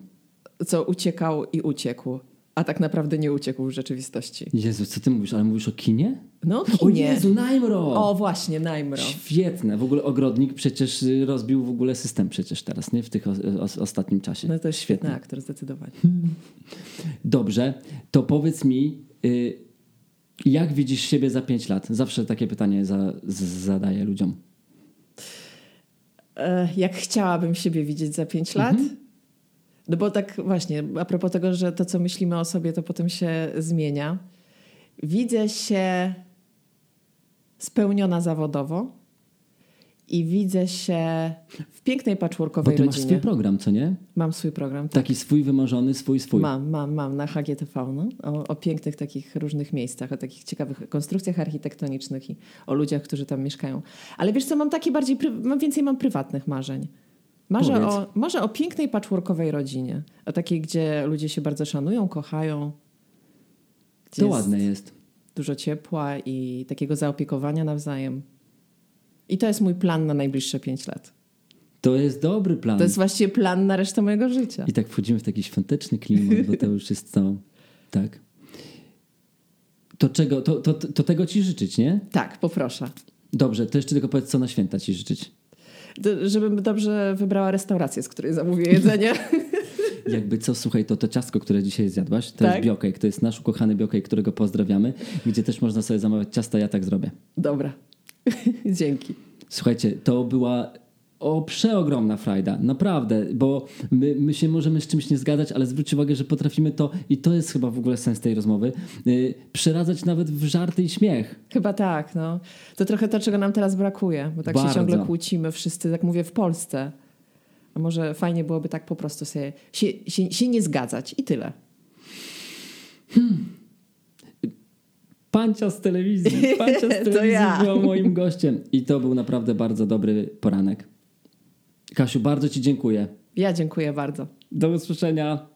co uciekał i uciekł, a tak naprawdę nie uciekł w rzeczywistości. Jezu, co ty mówisz? Ale mówisz o kinie? No, O kinie. Jezu, Najmro! O, właśnie, Najmro. Świetne. W ogóle Ogrodnik przecież y, rozbił w ogóle system przecież teraz, nie? W tych o, o, ostatnim czasie. No to jest świetny aktor, zdecydowanie. [laughs] Dobrze, to powiedz mi, y, jak widzisz siebie za 5 lat? Zawsze takie pytanie za, z, zadaję ludziom. E, Jak chciałabym siebie widzieć za pięć lat? No bo tak właśnie, a propos tego, że to, co myślimy o sobie, to potem się zmienia. Widzę się spełniona zawodowo i widzę się w pięknej Bo patchworkowej ty masz rodzinie. swój program, co nie? Mam swój program. Tak. Taki swój wymarzony, swój, swój. Mam, mam, mam na HGTV, no? o, o pięknych takich różnych miejscach, o takich ciekawych konstrukcjach architektonicznych i o ludziach, którzy tam mieszkają. Ale wiesz co, mam takie bardziej, mam więcej mam prywatnych marzeń. Marzę Powiedz. o, marzę o pięknej patchworkowej rodzinie, o takiej, gdzie ludzie się bardzo szanują, kochają. To jest ładne jest. Dużo ciepła i takiego zaopiekowania nawzajem. I to jest mój plan na najbliższe pięć lat. To jest dobry plan. To jest właściwie plan na resztę mojego życia. I tak wchodzimy w taki świąteczny klimat, bo to już jest to. [laughs] Tak. To czego, to, to, to tego ci życzyć, nie? Tak, poproszę. Dobrze, to jeszcze tylko powiedz, co na święta ci życzyć. D- żebym dobrze wybrała restaurację, z której zamówię jedzenie. [laughs] Jakby co, słuchaj, to to ciastko, które dzisiaj zjadłaś, to Tak? jest biokejk, to jest nasz ukochany biokejk, którego pozdrawiamy, gdzie też można sobie zamawiać ciasta, ja tak zrobię. Dobra. [laughs] Dzięki. Słuchajcie, to była o przeogromna frajda, naprawdę, bo my, my się możemy z czymś nie zgadzać, ale zwróćcie uwagę, że potrafimy to, i to jest chyba w ogóle sens tej rozmowy, yy, przeradzać nawet w żarty i śmiech. Chyba tak, no. To trochę to, czego nam teraz brakuje, bo tak Bardzo. się ciągle kłócimy wszyscy, tak mówię, w Polsce. A może fajnie byłoby tak po prostu sobie się, się, się nie zgadzać i tyle. Pancia z telewizji, [laughs] Pancia z telewizji ja. była moim gościem i to był naprawdę bardzo dobry poranek. Kasiu, bardzo Ci dziękuję. Ja dziękuję bardzo. Do usłyszenia.